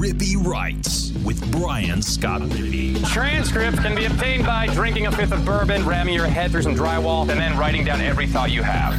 Rippee Writes with Brian Scott Rippee. Transcripts can be obtained by drinking a fifth of bourbon, ramming your head through some drywall, and then writing down every thought you have.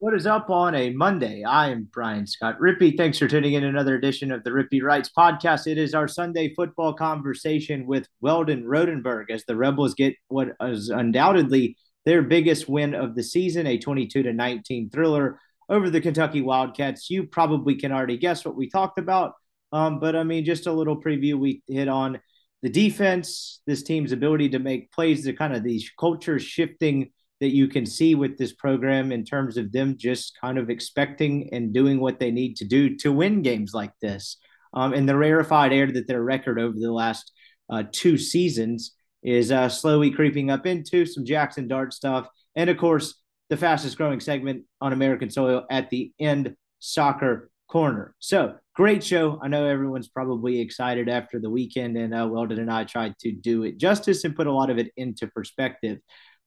What is up on a Monday? I am Brian Scott Rippee. Thanks for tuning in another edition of the Rippee Writes podcast. It is our Sunday football conversation with Weldon Rodenberg as the Rebels get what is undoubtedly their biggest win of the season, a 22 to 19 thriller over the Kentucky Wildcats. You probably can already guess what we talked about. Um, but I mean, just a little preview. We hit on the defense, this team's ability to make plays, the kind of these culture shifting that you can see with this program in terms of them just kind of expecting and doing what they need to do to win games like this. Um, and the rarefied air that their record over the last uh, two seasons is uh, slowly creeping up into some Jackson Dart stuff. And of course, the fastest growing segment on American soil at the end soccer corner. So great show. I know everyone's probably excited after the weekend, and uh, Weldon and I tried to do it justice and put a lot of it into perspective.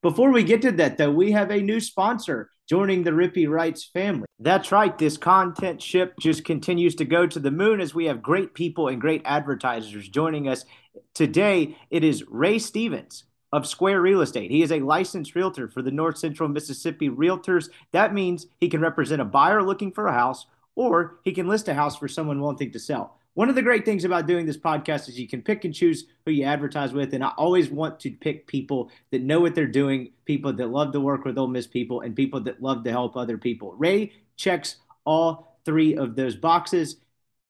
Before we get to that, though, we have a new sponsor joining the Rippee Writes family. That's right. This content ship just continues to go to the moon as we have great people and great advertisers joining us. Today, it is Ray Stevens of Square Real Estate. He is a licensed realtor for the North Central Mississippi Realtors. That means he can represent a buyer looking for a house or he can list a house for someone wanting to sell. One of the great things about doing this podcast is you can pick and choose who you advertise with. And I always want to pick people that know what they're doing, people that love to work with Ole Miss people, and people that love to help other people. Ray checks all three of those boxes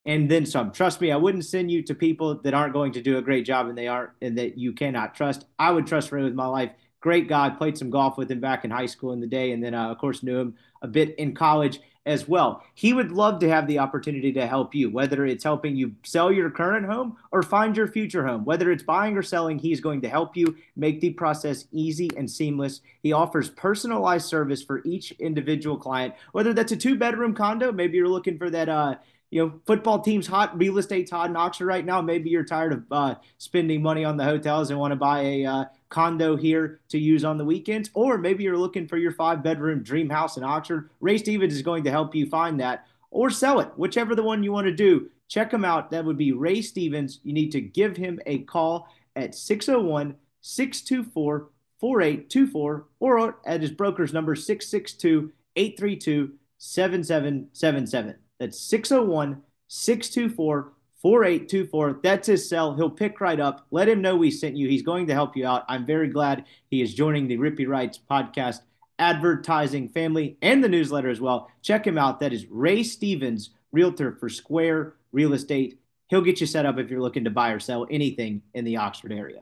and then some. Trust me, I wouldn't send you to people that aren't going to do a great job and they aren't and that you cannot trust. I would trust Ray with my life. Great guy. Played some golf with him back in high school in the day, and then uh, of course knew him a bit in college as well. He would love to have the opportunity to help you, whether it's helping you sell your current home or find your future home. Whether it's buying or selling, he's going to help you make the process easy and seamless. He offers personalized service for each individual client, whether that's a two bedroom condo, maybe you're looking for that uh, you know, football team's hot, real estate's hot in Oxford right now. Maybe you're tired of uh, spending money on the hotels and want to buy a uh, condo here to use on the weekends, or maybe you're looking for your five bedroom dream house in Oxford. Ray Stevens is going to help you find that or sell it, whichever the one you want to do. Check him out. That would be Ray Stevens. You need to give him a call at 601 624 4824 or at his broker's number 662 832 7777. That's 601 624 4824. That's his cell. He'll pick right up. Let him know we sent you. He's going to help you out. I'm very glad he is joining the Rippee Writes podcast advertising family and the newsletter as well. Check him out. That is Ray Stevens, realtor for Square Real Estate. He'll get you set up if you're looking to buy or sell anything in the Oxford area.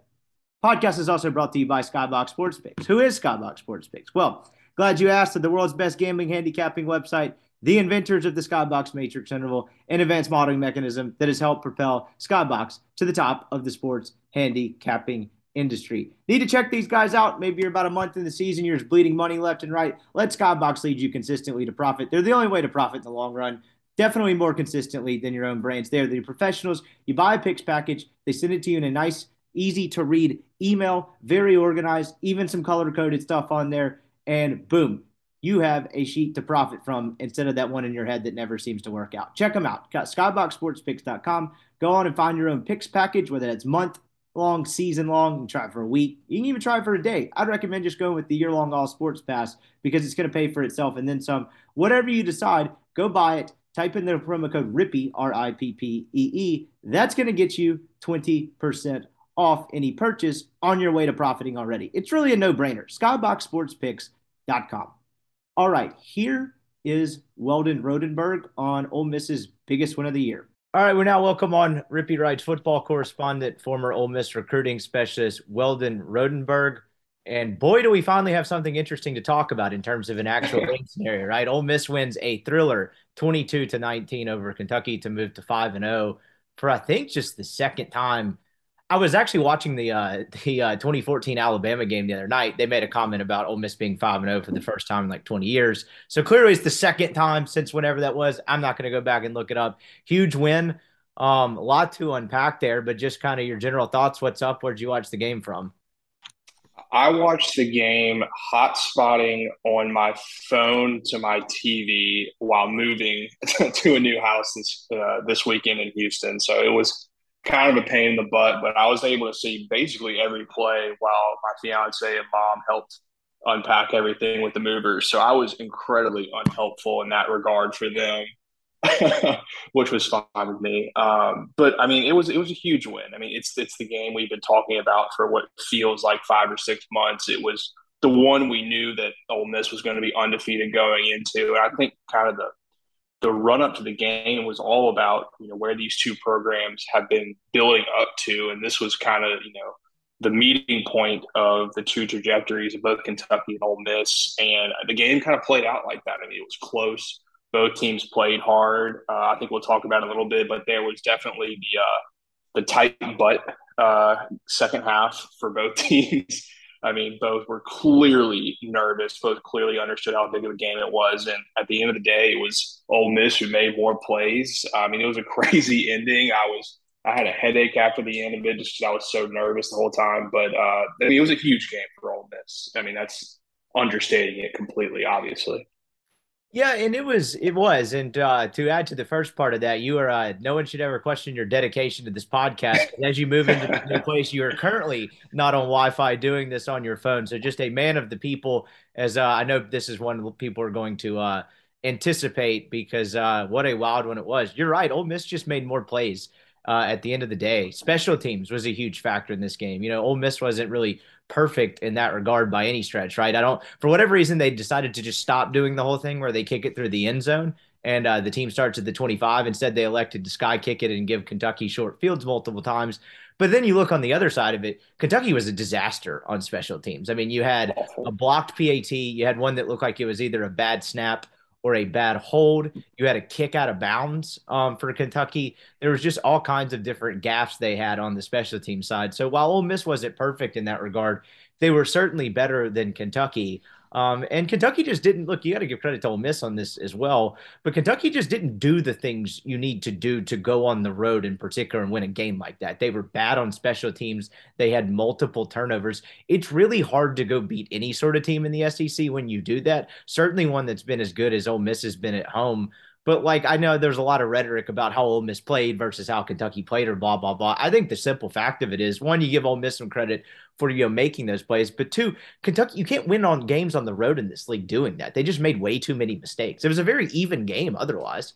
Podcast is also brought to you by Skybox Sports Picks. Who is Skybox Sports Picks? Well, glad you asked. The world's best gambling handicapping website the inventors of the Skybox Matrix interval, an advanced modeling mechanism that has helped propel Skybox to the top of the sports handicapping industry. Need to check these guys out. Maybe you're about a month in the season, you're just bleeding money left and right. Let Skybox lead you consistently to profit. They're the only way to profit in the long run. Definitely more consistently than your own brands. They're the professionals. You buy a picks package, they send it to you in a nice, easy to read email, very organized, even some color coded stuff on there, and boom, you have a sheet to profit from instead of that one in your head that never seems to work out. Check them out. Skyboxsportspicks.com. Go on and find your own picks package, whether it's month long, season long. and try it for a week. You can even try it for a day. I'd recommend just going with the year long all sports pass because it's going to pay for itself and then some. Whatever you decide, go buy it. Type in the promo code RIPPEE, R I P P E E. That's going to get you 20% off any purchase on your way to profiting already. It's really a no brainer. Skyboxsportspicks.com. All right, here is Weldon Rodenberg on Ole Miss's biggest win of the year. All right, we're now welcome on Rippee Writes football correspondent, former Ole Miss recruiting specialist Weldon Rodenberg. And boy, do we finally have something interesting to talk about in terms of an actual game scenario, right? Ole Miss wins a thriller 22 to 19 over Kentucky to move to 5 and 0 for I think just the second time I was actually watching the uh, the uh, 2014 Alabama game the other night. They made a comment about Ole Miss being five and zero oh for the first time in like 20 years. So clearly, it's the second time since whenever that was. I'm not going to go back and look it up. Huge win. Um, a lot to unpack there, but just kind of your general thoughts. What's up? Where'd you watch the game from? I watched the game hot spotting on my phone to my TV while moving to a new house this uh, this weekend in Houston. So it was kind of a pain in the butt, but I was able to see basically every play while my fiance and mom helped unpack everything with the movers. So I was incredibly unhelpful in that regard for them. which was fine with me. Um, but I mean, it was it was a huge win. I mean, it's it's the game we've been talking about for what feels like five or six months. It was the one we knew that Ole Miss was going to be undefeated going into, and I think kind of the the run up to the game was all about you know where these two programs have been building up to, and this was kind of you know the meeting point of the two trajectories of both Kentucky and Ole Miss, and the game kind of played out like that. I mean, it was close both teams played hard. Uh, I think we'll talk about it a little bit, but there was definitely the uh, the tight butt uh, second half for both teams. I mean, both were clearly nervous. Both clearly understood how big of a game it was, and at the end of the day, it was Ole Miss who made more plays. I mean, it was a crazy ending. I was I had a headache after the end of it just I was so nervous the whole time. But uh, I mean, it was a huge game for Ole Miss. I mean, that's understating it completely, obviously. Yeah, and it was it was, and uh, to add to the first part of that, you are uh, no one should ever question your dedication to this podcast. As you move into the new place, you are currently not on Wi-Fi, doing this on your phone. So just a man of the people. As uh, I know, this is one people are going to uh, anticipate because uh, what a wild one it was. You're right. Ole Miss just made more plays uh, at the end of the day. Special teams was a huge factor in this game. You know, Ole Miss wasn't really perfect in that regard by any stretch, right? I don't, for whatever reason, they decided to just stop doing the whole thing where they kick it through the end zone and uh, the team starts at the 25. Instead, they elected to sky kick it and give Kentucky short fields multiple times. But then you look on the other side of it, Kentucky was a disaster on special teams. I mean, you had a blocked PAT, you had one that looked like it was either a bad snap or a bad hold. You had a kick out of bounds um, for Kentucky. There was just all kinds of different gaps they had on the special team side. So while Ole Miss wasn't perfect in that regard, they were certainly better than Kentucky. Um, and Kentucky just didn't look. You got to give credit to Ole Miss on this as well, but Kentucky just didn't do the things you need to do to go on the road in particular and win a game like that. They were bad on special teams. They had multiple turnovers. It's really hard to go beat any sort of team in the SEC when you do that. Certainly one that's been as good as Ole Miss has been at home. But like I know there's a lot of rhetoric about how Ole Miss played versus how Kentucky played or blah blah blah. I think the simple fact of it is one, you give Ole Miss some credit for you know making those plays, but two, Kentucky you can't win on games on the road in this league doing that. They just made way too many mistakes. It was a very even game otherwise.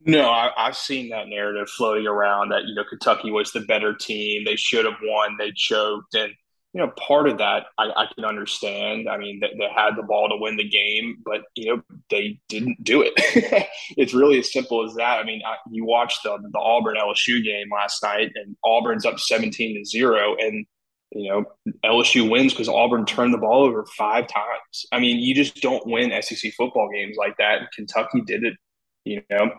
No, I, have seen that narrative floating around that you know Kentucky was the better team. They should have won. They choked, and you know, part of that I, I can understand. I mean, they, they, had the ball to win the game, but you know, they didn't do it. it's really as simple as that. I mean, I, you watched the, the Auburn LSU game last night, and Auburn's up seventeen to zero, and you know, LSU wins because Auburn turned the ball over five times. I mean, you just don't win SEC football games like that. Kentucky did it, you know,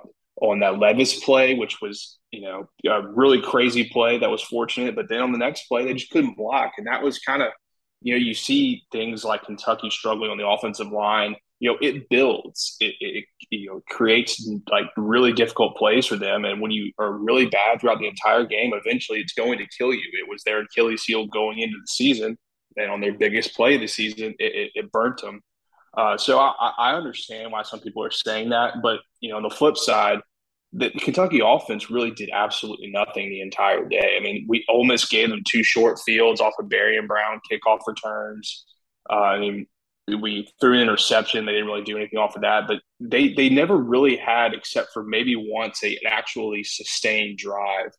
on that Levis play, which was, you know, a really crazy play that was fortunate. But then on the next play, they just couldn't block. And that was kind of, you know, you see things like Kentucky struggling on the offensive line. You know, it builds, it, it you know, creates like really difficult plays for them. And when you are really bad throughout the entire game, eventually it's going to kill you. It was their Achilles heel going into the season. And on their biggest play of the season, it, it, it burnt them. Uh, so I, I, understand why some people are saying that, but you know, on the flip side, the Kentucky offense really did absolutely nothing the entire day. I mean, we Miss gave them two short fields off of Barion Brown kickoff returns. Uh, I mean, we threw an interception. They didn't really do anything off of that, but they they never really had, except for maybe once, a, an actually sustained drive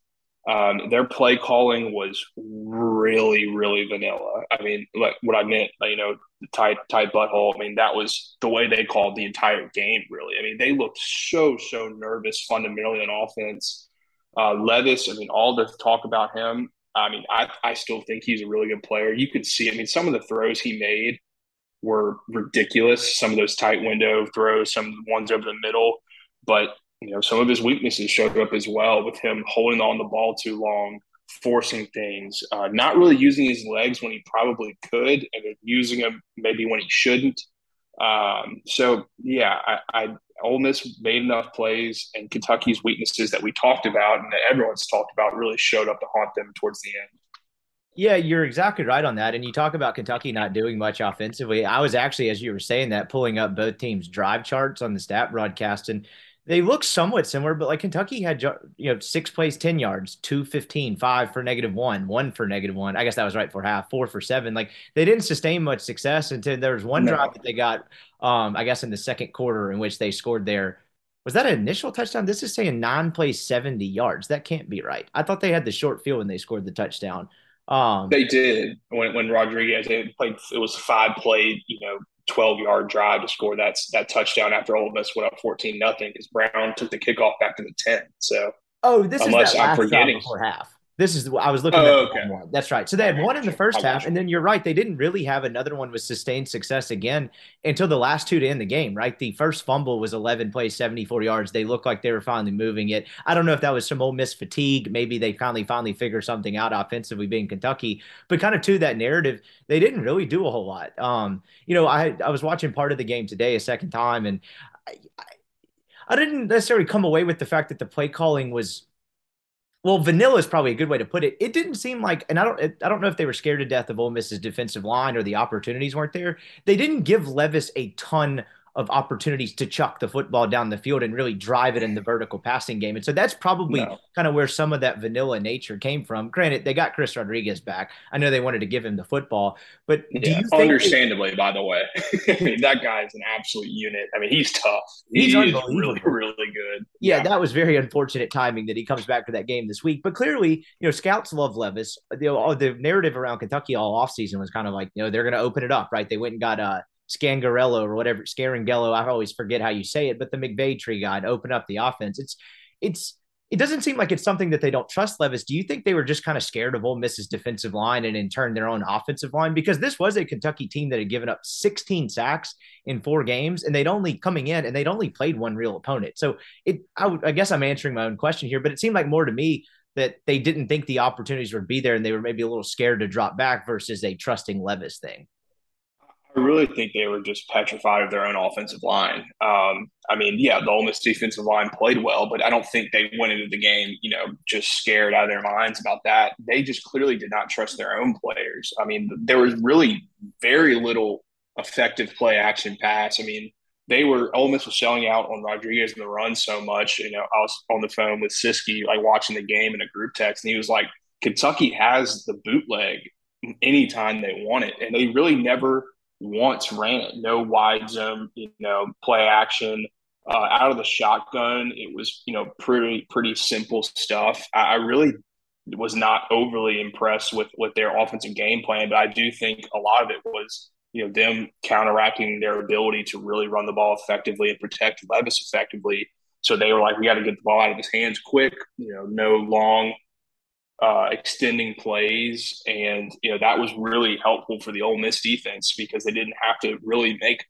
um, their play calling was really, really vanilla. I mean, like what I meant, you know, tight, tight butthole. I mean, that was the way they called the entire game. Really, I mean, they looked so, so nervous fundamentally on offense. Uh, Levis, I mean, all the talk about him. I mean, I, I still think he's a really good player. You could see, I mean, some of the throws he made were ridiculous. Some of those tight window throws, some ones over the middle, but you know, some of his weaknesses showed up as well with him holding on the ball too long, forcing things, uh, not really using his legs when he probably could, and using them maybe when he shouldn't. Um, so yeah, I, I Ole Miss made enough plays, and Kentucky's weaknesses that we talked about and that everyone's talked about really showed up to haunt them towards the end. Yeah, you're exactly right on that. And you talk about Kentucky not doing much offensively. I was actually, as you were saying that, pulling up both teams' drive charts on the stat broadcast, and they look somewhat similar, but like Kentucky had, you know, six plays, 10 yards, two 15, five for negative one, one for negative one. I guess that was right for half, four for seven. Like they didn't sustain much success until there was one no. drive that they got, um, I guess in the second quarter in which they scored their was that an initial touchdown? This is saying nine plays 70 yards. That can't be right. I thought they had the short field when they scored the touchdown. Um, they did when when Rodriguez played. It was five play, you know, 12 yard drive to score that that touchdown after Ole Miss went up 14 nothing because Brown took the kickoff back to the 10. So oh, this unless is that I'm forgetting before half. This is what I was looking oh, at okay. That's right. So they had one in the first half, and then you're right. They didn't really have another one with sustained success again until the last two to end the game. Right, the first fumble was 11 plays, 74 yards. They looked like they were finally moving it. I don't know if that was some Ole Miss fatigue. Maybe they finally finally figured something out offensively, being Kentucky. But kind of to that narrative, they didn't really do a whole lot. Um, you know, I I was watching part of the game today a second time, and I, I, I didn't necessarily come away with the fact that the play calling was well, vanilla is probably a good way to put it. It didn't seem like, and I don't, I don't know if they were scared to death of Ole Miss's defensive line or the opportunities weren't there. They didn't give Levis a ton of opportunities to chuck the football down the field and really drive it in the vertical passing game. And so that's probably no. kind of where some of that vanilla nature came from. Granted, they got Chris Rodriguez back. I know they wanted to give him the football, but yeah, understandably, by the way, I mean, that guy is an absolute unit. I mean, he's tough. He's, he's really, really good. Yeah, yeah, that was very unfortunate timing that he comes back for that game this week. But clearly, you know, scouts love Levis. The, the narrative around Kentucky all offseason was kind of like, you know, they're going to open it up, right? They went and got uh, Scangarello or whatever, Scaringello. I always forget how you say it, but the McVay tree guy open up the offense. It's it's it doesn't seem like it's something that they don't trust Levis. Do you think they were just kind of scared of Ole Miss's defensive line and in turn their own offensive line? Because this was a Kentucky team that had given up 16 sacks in four games, and they'd only coming in and they'd only played one real opponent. So it, I guess I'm answering my own question here, but it seemed like more to me that they didn't think the opportunities would be there, and they were maybe a little scared to drop back versus a trusting Levis thing. Really think they were just petrified of their own offensive line. Um, I mean, yeah, the Ole Miss defensive line played well, but I don't think they went into the game, you know, just scared out of their minds about that. They just clearly did not trust their own players. I mean, there was really very little effective play action pass. I mean, they were Ole Miss was selling out on Rodriguez in the run so much. You know, I was on the phone with Siski, like watching the game in a group text, and he was like, Kentucky has the bootleg anytime they want it, and they really never once ran it. No wide zone, you know, play action. Uh, out of the shotgun, it was you know pretty pretty simple stuff. I, I really was not overly impressed with with their offensive game plan, but I do think a lot of it was you know them counteracting their ability to really run the ball effectively and protect Levis effectively. So they were like, we got to get the ball out of his hands quick. You know, no long uh, extending plays, and you know that was really helpful for the Ole Miss defense because they didn't have to really make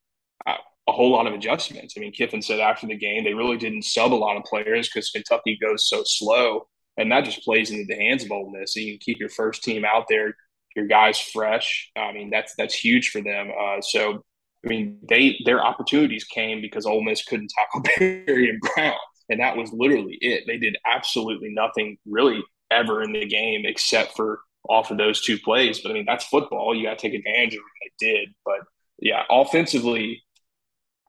uh, a whole lot of adjustments. I mean, Kiffin said after the game they really didn't sub a lot of players because Kentucky goes so slow, and that just plays into the hands of Ole Miss. So you can keep your first team out there, your guys fresh. I mean, that's that's huge for them. Uh, so. I mean, they their opportunities came because Ole Miss couldn't tackle Barion Brown, and that was literally it. They did absolutely nothing really ever in the game except for off of those two plays. But I mean, that's football. You got to take advantage of what they did. But yeah, offensively,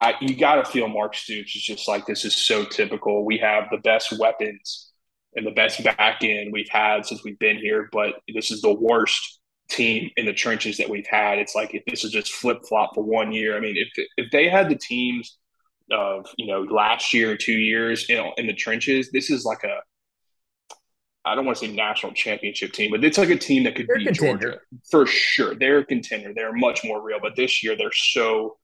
I, you got to feel Mark Stoops is just like this is so typical. We have the best weapons and the best back end we've had since we've been here, but this is the worst team in the trenches that we've had. It's like if this is just flip flop for one year. I mean, if if they had the teams of you know last year, two years, you know, in the trenches, this is like a I don't want to say national championship team, but it's like a team that could they're beat Georgia for sure. They're a contender. They're much more real. But this year, they're so,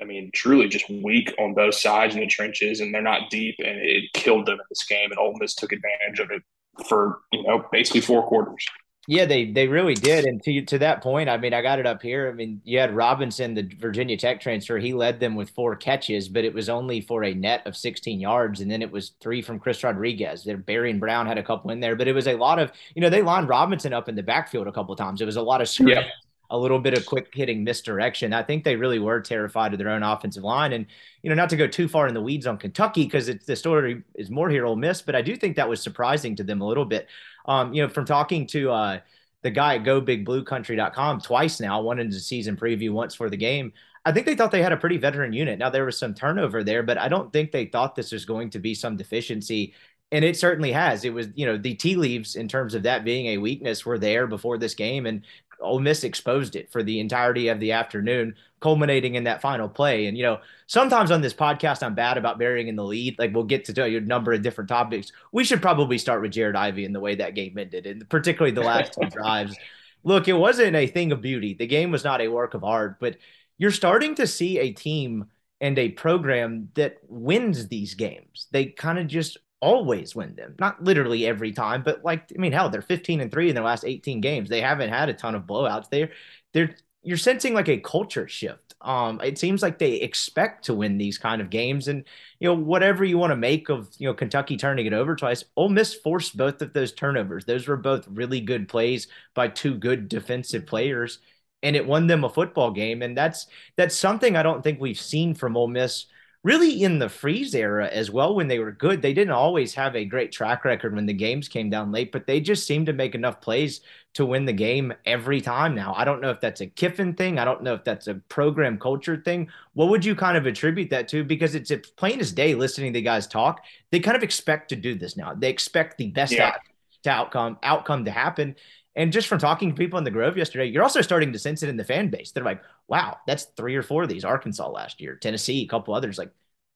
I mean, truly just weak on both sides in the trenches, and they're not deep, and it killed them in this game. And Ole Miss took advantage of it for you know basically four quarters. Yeah, they they really did. And to to that point, I mean, I got it up here. I mean, you had Robinson, the Virginia Tech transfer. He led them with four catches, but it was only for a net of 16 yards, and then it was three from Chris Rodriguez. There, Barion Brown had a couple in there, but it was a lot of you know they lined Robinson up in the backfield a couple of times. It was a lot of screen, yeah. a little bit of quick hitting misdirection. I think they really were terrified of their own offensive line, and you know not to go too far in the weeds on Kentucky because the story is more here Ole Miss, but I do think that was surprising to them a little bit um, you know, from talking to uh, the guy at GoBigBlueCountry.com twice now, one in the season preview, once for the game. I think they thought they had a pretty veteran unit. Now there was some turnover there, but I don't think they thought this was going to be some deficiency. And it certainly has. It was, you know, the tea leaves in terms of that being a weakness were there before this game, and Ole Miss exposed it for the entirety of the afternoon, culminating in that final play. And you know, sometimes on this podcast, I'm bad about burying in the lead. Like we'll get to a number of different topics. We should probably start with Jared Ivey and the way that game ended, and particularly the last two drives. Look, it wasn't a thing of beauty. The game was not a work of art, but you're starting to see a team and a program that wins these games. They kind of just always win them. Not literally every time, but like I mean, hell, they're 15 and 3 in their last 18 games. They haven't had a ton of blowouts. They're they're you're sensing like a culture shift. Um, it seems like they expect to win these kind of games, and you know whatever you want to make of you know Kentucky turning it over twice. Ole Miss forced both of those turnovers. Those were both really good plays by two good defensive players, and it won them a football game. And that's that's something I don't think we've seen from Ole Miss really in the freeze era as well when they were good. They didn't always have a great track record when the games came down late but they just seemed to make enough plays to win the game every time now. I don't know if that's a kiffin thing. I don't know if that's a program culture thing. What would you kind of attribute that to? Because it's, plain as day listening to the guys talk. They kind of expect to do this now. They expect the best yeah. out, to outcome outcome to happen and just from talking to people in the Grove yesterday, you're also starting to sense it in the fan base. They're like, wow, that's three or four of these. Arkansas last year, Tennessee, a couple others. Like,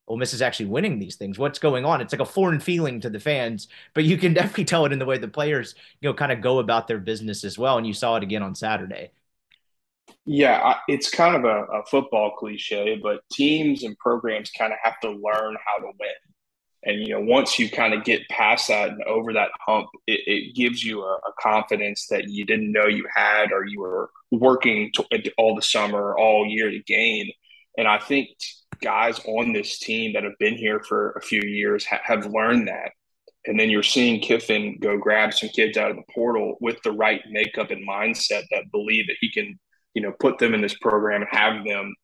Ole Miss is actually winning these things. What's going on? It's like a foreign feeling to the fans, but you can definitely tell it in the way the players, you know, kind of go about their business as well. And you saw it again on Saturday. Yeah, it's kind of a, a football cliche, but teams and programs kind of have to learn how to win. And you know, once you kind of get past that and over that hump, it, it gives you a, a, confidence that you didn't know you had, or you were working to, all the summer, all year to gain. And I think guys on this team that have been here for a few years ha- have learned that. And then you're seeing Kiffin go grab some kids out of the portal with the right makeup and mindset that believe that he can, you know, put them in this program and have them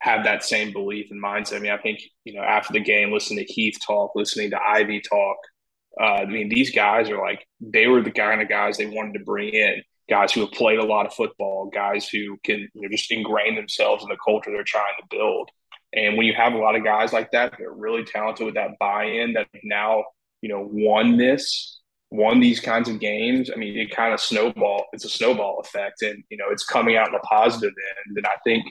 have that same belief and mindset. I mean, I think you know after the game, listening to Heath talk, listening to Ivey talk. Uh, I mean, these guys are like they were the kind of guys they wanted to bring in. Guys who have played a lot of football, guys who can you know, just ingrain themselves in the culture they're trying to build. And when you have a lot of guys like that, they're really talented with that buy-in that now you know won this, won these kinds of games. I mean, it kind of snowball. It's a snowball effect, and you know it's coming out in the positive end. And I think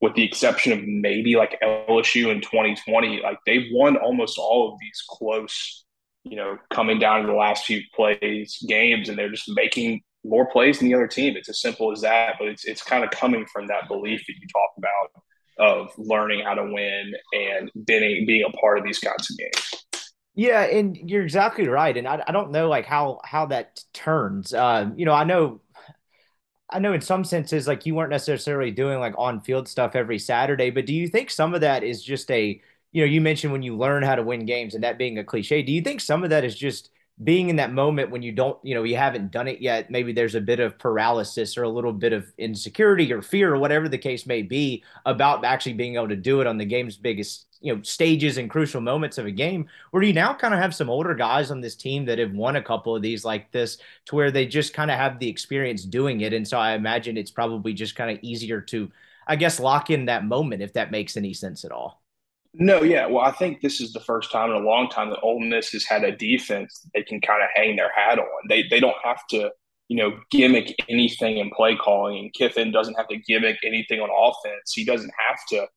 with the exception of maybe like LSU in 2020, like they've won almost all of these close, you know, coming down to the last few plays games, and they're just making more plays than the other team. It's as simple as that. But it's it's kind of coming from that belief that you talk about of learning how to win and being being a part of these kinds of games. Yeah, and you're exactly right. And I, I don't know like how how that turns. Uh, you know, I know I know in some senses, like you weren't necessarily doing like on field stuff every Saturday, but do you think some of that is just a, you know, you mentioned when you learn how to win games and that being a cliche. Do you think some of that is just being in that moment when you don't, you know, you haven't done it yet? Maybe there's a bit of paralysis or a little bit of insecurity or fear or whatever the case may be about actually being able to do it on the game's biggest you know stages and crucial moments of a game where you now kind of have some older guys on this team that have won a couple of these like this to where they just kind of have the experience doing it and so i imagine it's probably just kind of easier to i guess lock in that moment if that makes any sense at all no, yeah. Well, I think this is the first time in a long time that Ole Miss has had a defense they can kind of hang their hat on. They they don't have to, you know, gimmick anything in play calling. And Kiffin doesn't have to gimmick anything on offense. He doesn't have to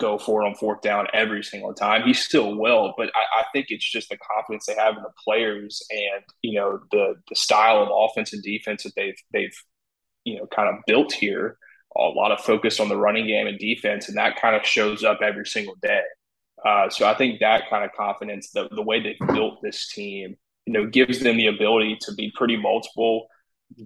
go for it on fourth down every single time. He still will, but I, I, think it's just the confidence they have in the players and you know the the style of offense and defense that they've they've you know kind of built here. A lot of focus on the running game and defense, and that kind of shows up every single day. Uh, so I think that kind of confidence, the the way they've built this team, you know, gives them the ability to be pretty multiple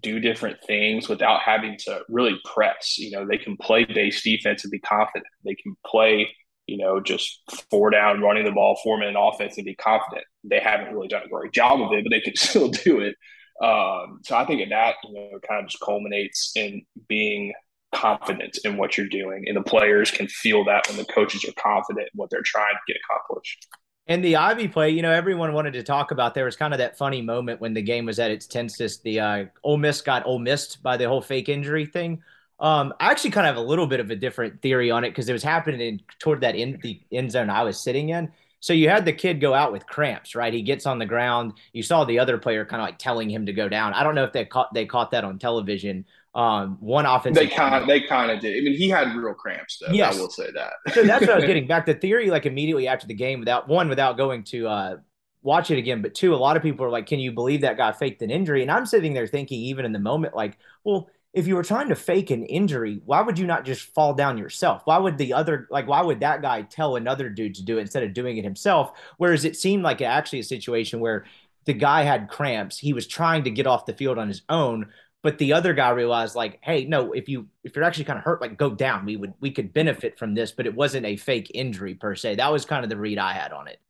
do different things without having to really press. You know, they can play base defense and be confident. They can play, you know, just four down, running the ball, four minute offense and be confident. They haven't really done a great job of it, but they can still do it. Um, so I think that, you know, kind of just culminates in being confident in what you're doing. And the players can feel that when the coaches are confident in what they're trying to get accomplished. And the Ivey play, you know, everyone wanted to talk about. There was kind of that funny moment when the game was at its tensest. The uh, Ole Miss got Ole Missed by the whole fake injury thing. Um, I actually kind of have a little bit of a different theory on it because it was happening in, toward that in the end zone I was sitting in. So you had the kid go out with cramps, right? He gets on the ground. You saw the other player kind of like telling him to go down. I don't know if they caught they caught that on television. Um, one offensive. They kind of they kind of did. I mean, he had real cramps though. Yes. I will say that. so that's what I was getting back. The theory, like immediately after the game, without one, without going to uh, watch it again, but two, a lot of people are like, "Can you believe that guy faked an injury?" And I'm sitting there thinking, even in the moment, like, well if you were trying to fake an injury, why would you not just fall down yourself? Why would the other, like, why would that guy tell another dude to do it instead of doing it himself? Whereas it seemed like actually a situation where the guy had cramps. He was trying to get off the field on his own, but the other guy realized, like, hey, no, if you if you're actually kind of hurt, like, go down. We would we could benefit from this, but it wasn't a fake injury per se. That was kind of the read I had on it.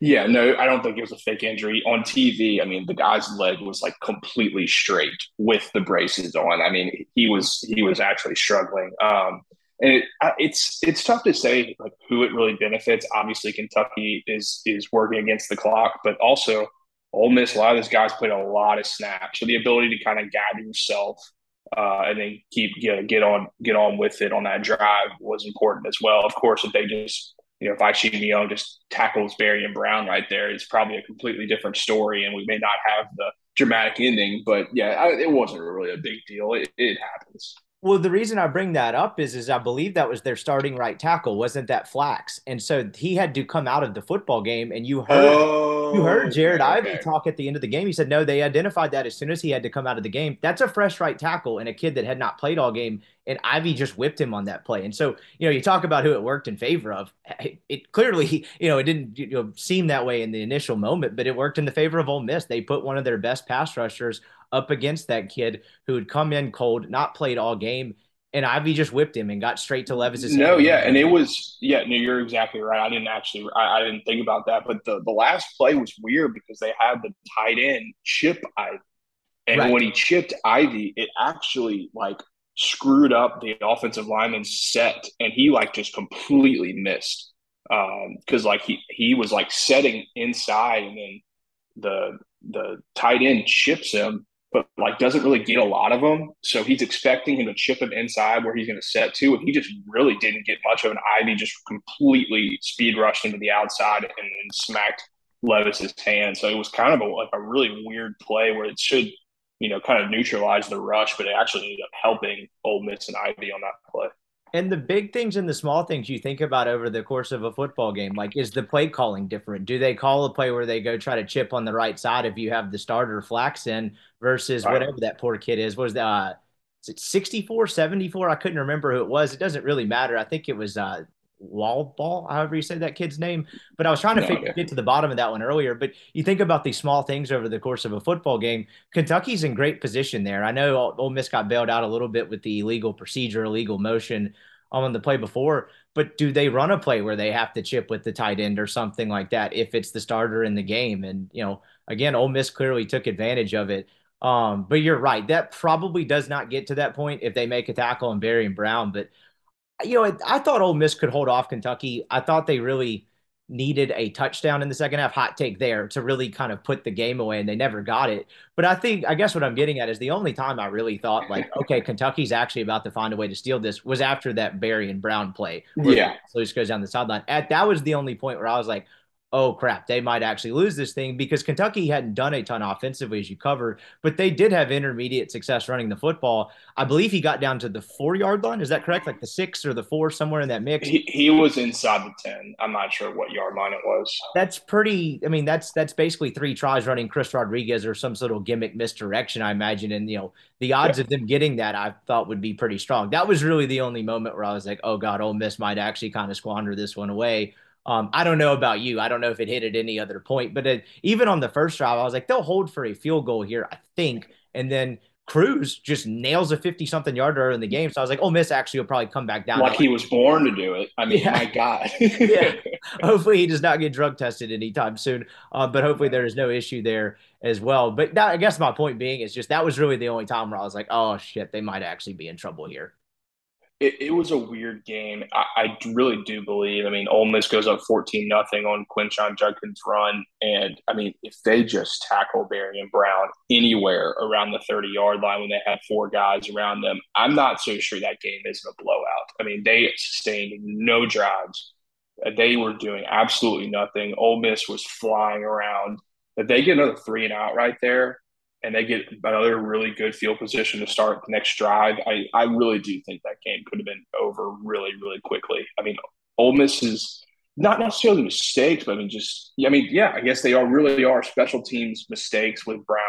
Yeah, no, I don't think it was a fake injury. On TV, I mean, the guy's leg was like completely straight with the braces on. I mean, he was he was actually struggling. Um, and it, it's it's tough to say like who it really benefits. Obviously, Kentucky is is working against the clock, but also Ole Miss. A lot of those guys played a lot of snaps, so the ability to kind of gather yourself uh, and then keep get, get on get on with it on that drive was important as well. Of course, if they just you know, if Isheem Young just tackles Barion Brown right there, it's probably a completely different story, and we may not have the dramatic ending. But yeah, I, it wasn't really a big deal. It, it happens. Well, the reason I bring that up is, is I believe that was their starting right tackle, wasn't that Flax? And so he had to come out of the football game, and you heard oh, you heard oh, Jared okay, Ivey talk at the end of the game. He said, "No, they identified that as soon as he had to come out of the game. That's a fresh right tackle and a kid that had not played all game, and Ivey just whipped him on that play. And so, you know, you talk about who it worked in favor of. It, it clearly, you know, it didn't you know seem that way in the initial moment, but it worked in the favor of Ole Miss. They put one of their best pass rushers up against that kid who had come in cold, not played all game. And Ivey just whipped him and got straight to Levis's. No, yeah, and it was yeah. No, you're exactly right. I didn't actually, I, I, didn't think about that, but the the last play was weird because they had the tight end chip Ivey, and right. when he chipped Ivey, it actually like screwed up the offensive lineman's set, and he like just completely missed Um because um, like he he was like setting inside, and then the the tight end chips him, but like doesn't really get a lot of them. So he's expecting him to chip him inside where he's going to set to, and he just really didn't get much of an Ivey. Just completely speed rushed into the outside and, and smacked Levis's hand. So it was kind of a, like a really weird play where it should, you know, kind of neutralize the rush, but it actually ended up helping Ole Miss and Ivey on that play. And the big things and the small things you think about over the course of a football game, like is the play calling different? Do they call a play where they go try to chip on the right side if you have the starter flax in versus right. whatever that poor kid is? Was that uh, is it 64, 74? I couldn't remember who it was. It doesn't really matter. I think it was uh, Wall Ball, however you say that kid's name. But I was trying to no, figure, yeah. get to the bottom of that one earlier. But you think about these small things over the course of a football game. Kentucky's in great position there. I know Ole Miss got bailed out a little bit with the illegal procedure, illegal motion on the play before. But do they run a play where they have to chip with the tight end or something like that if it's the starter in the game? And you know, again, Ole Miss clearly took advantage of it. Um, but you're right. That probably does not get to that point if they make a tackle on Barion Brown. But you know, I thought Ole Miss could hold off Kentucky. I thought they really needed a touchdown in the second half. Hot take there to really kind of put the game away, and they never got it. But I think, I guess what I'm getting at is the only time I really thought, like, okay, Kentucky's actually about to find a way to steal this was after that Barion Brown play. Yeah. He goes down the sideline. At that was the only point where I was like, oh crap, they might actually lose this thing because Kentucky hadn't done a ton offensively as you covered, but they did have intermediate success running the football. I believe he got down to the four yard line. Is that correct? Like the six or the four, somewhere in that mix. He, he was inside the ten. I'm not sure what yard line it was. That's pretty. I mean, that's that's basically three tries running Chris Rodriguez or some sort of gimmick misdirection, I imagine. And you know, the odds yeah. of them getting that, I thought would be pretty strong. That was really the only moment where I was like, oh god, Ole Miss might actually kind of squander this one away. Um, I don't know about you. I don't know if it hit at any other point, but it, even on the first drive, I was like, they'll hold for a field goal here, I think. And then Cruz just nails a 50 something yarder in the game. So I was like, oh, Miss actually will probably come back down. Like he was born to do it. I mean, yeah. my God. yeah. Hopefully he does not get drug tested anytime soon. Uh, but hopefully there is no issue there as well. But that, I guess my point being is just that was really the only time where I was like, oh, shit, they might actually be in trouble here. It, it was a weird game. I, I, really do believe. I mean, Ole Miss goes up fourteen nothing on Quinshon Judkins' run, and I mean, if they just tackle Barion Brown anywhere around the thirty yard line when they have four guys around them, I'm not so sure that game isn't a blowout. I mean, they sustained no drives. They were doing absolutely nothing. Ole Miss was flying around. If they get another three and out right there, and they get another really good field position to start the next drive, I, I really do think that game could have been over really, really quickly. I mean, Ole Miss is not necessarily mistakes, but I mean, just, I mean, yeah, I guess they are really are special teams mistakes with Brown.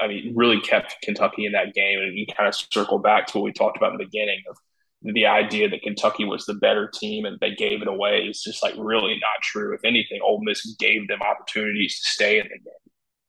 I mean, really kept Kentucky in that game. And you kind of circle back to what we talked about in the beginning of the idea that Kentucky was the better team and they gave it away is just like really not true. If anything, Ole Miss gave them opportunities to stay in the game.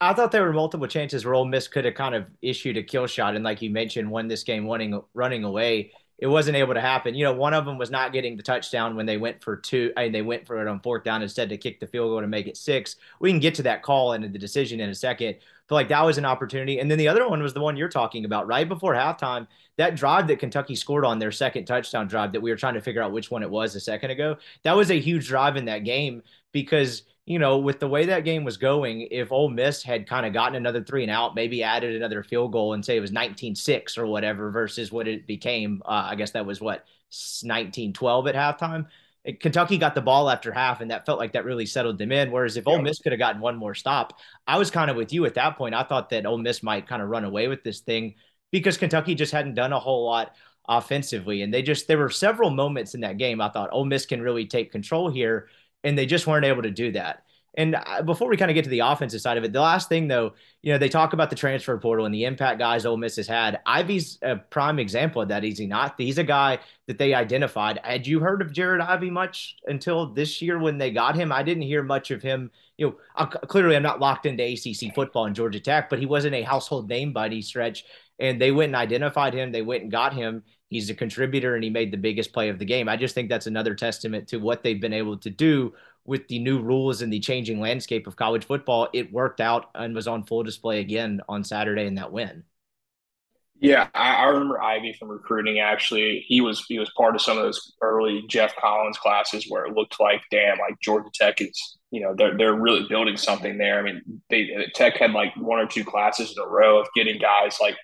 I thought there were multiple chances where Ole Miss could have kind of issued a kill shot, and like you mentioned, won this game running running away. It wasn't able to happen. You know, one of them was not getting the touchdown when they went for two. I mean, they went for it on fourth down instead to kick the field goal to make it six. We can get to that call and the decision in a second. But like that was an opportunity. And then the other one was the one you're talking about right before halftime. That drive that Kentucky scored on their second touchdown drive that we were trying to figure out which one it was a second ago. That was a huge drive in that game because you know, with the way that game was going, if Ole Miss had kind of gotten another three and out, maybe added another field goal and say it was 19-6 or whatever versus what it became, uh, I guess that was what 19-12 at halftime. Kentucky got the ball after half, and that felt like that really settled them in. Whereas if yeah. Ole Miss could have gotten one more stop, I was kind of with you at that point. I thought that Ole Miss might kind of run away with this thing because Kentucky just hadn't done a whole lot offensively, and they just there were several moments in that game I thought Ole Miss can really take control here and they just weren't able to do that. And uh, before we kind of get to the offensive side of it, the last thing though, you know, they talk about the transfer portal and the impact guys Ole Miss has had. Ivey's a prime example of that. Is he not? He's a guy that they identified. Had you heard of Jared Ivey much until this year when they got him? I didn't hear much of him. You know, I, clearly I'm not locked into ACC football and Georgia Tech, but he wasn't a household name by any stretch. And they went and identified him. They went and got him. He's a contributor and he made the biggest play of the game. I just think that's another testament to what they've been able to do with the new rules and the changing landscape of college football, it worked out and was on full display again on Saturday in that win. Yeah, I, I, remember Ivey from recruiting. Actually, he was he was part of some of those early Geoff Collins classes where it looked like, damn, like Georgia Tech is, you know, they're they're really building something there. I mean, they Tech had like one or two classes in a row of getting guys like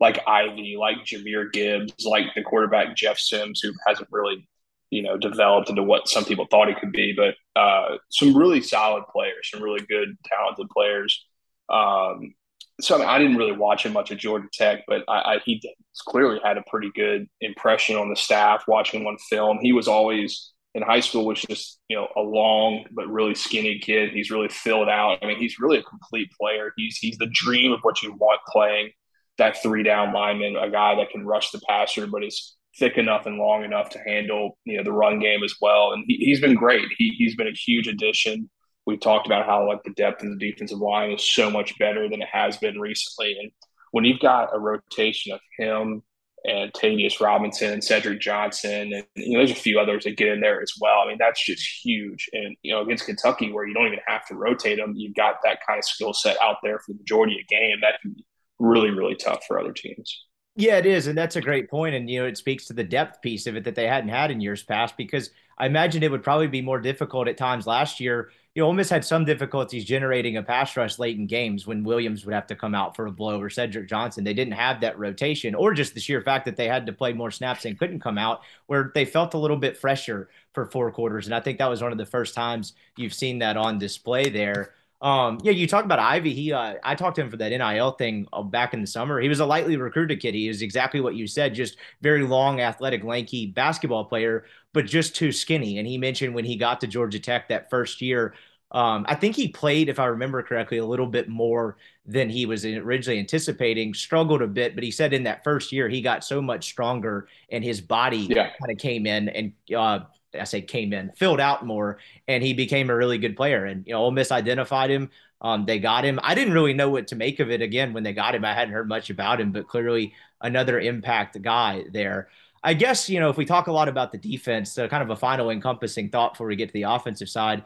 like Ivey, like Jahmyr Gibbs, like the quarterback Jeff Sims, who hasn't really you know, developed into what some people thought he could be. But uh, some really solid players, some really good, talented players. Um, so I, mean, I, didn't really watch him much at Georgia Tech, but I, I, he clearly had a pretty good impression on the staff. Watching him on film, he was always in high school was just you know a long but really skinny kid. He's really filled out. I mean, he's really a complete player. He's he's the dream of what you want playing that three down lineman, a guy that can rush the passer, but is thick enough and long enough to handle you know the run game as well. And he, he's been great. He, he's been a huge addition. We talked about how like the depth in the defensive line is so much better than it has been recently. And when you've got a rotation of him and Tavius Robinson and Cedric Johnson, and you know, there's a few others that get in there as well. I mean, that's just huge. And you know, against Kentucky, where you don't even have to rotate them, you've got that kind of skill set out there for the majority of game. That can really, really tough for other teams. Yeah, it is, and that's a great point, and you know, it speaks to the depth piece of it that they hadn't had in years past. Because I imagine it would probably be more difficult at times last year. You know, Ole Miss had some difficulties generating a pass rush late in games when Williams would have to come out for a blow or Cedric Johnson. They didn't have that rotation, or just the sheer fact that they had to play more snaps and couldn't come out, where they felt a little bit fresher for four quarters. And I think that was one of the first times you've seen that on display there. Um, yeah, you talk about Ivey. He, uh, I talked to him for that NIL thing uh, back in the summer. He was a lightly recruited kid. He is exactly what you said, just very long, athletic, lanky basketball player, but just too skinny. And he mentioned when he got to Georgia Tech that first year, um, I think he played, if I remember correctly, a little bit more than he was originally anticipating. Struggled a bit, but he said in that first year he got so much stronger, and his body yeah. kind of came in and uh, I say came in, filled out more, and he became a really good player. And you know, Ole Miss identified him. Um, they got him. I didn't really know what to make of it again when they got him. I hadn't heard much about him, but clearly another impact guy there. I guess you know if we talk a lot about the defense, uh, kind of a final encompassing thought before we get to the offensive side.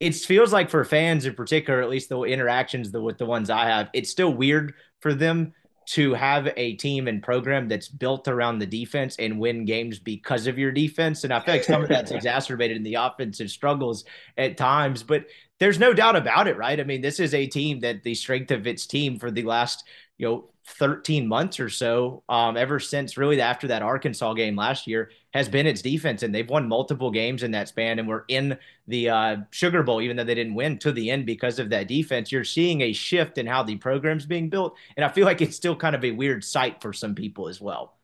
It feels like for fans in particular, at least the interactions the, with the ones I have, it's still weird for them to have a team and program that's built around the defense and win games because of your defense. And I feel like some of that's exacerbated in the offensive struggles at times, but there's no doubt about it, right? I mean, this is a team that the strength of its team for the last, you know, 13 months or so, um, ever since really after that Arkansas game last year, has been its defense. And they've won multiple games in that span and we're in the uh, Sugar Bowl, even though they didn't win to the end because of that defense. You're seeing a shift in how the program's being built. And I feel like it's still kind of a weird sight for some people as well.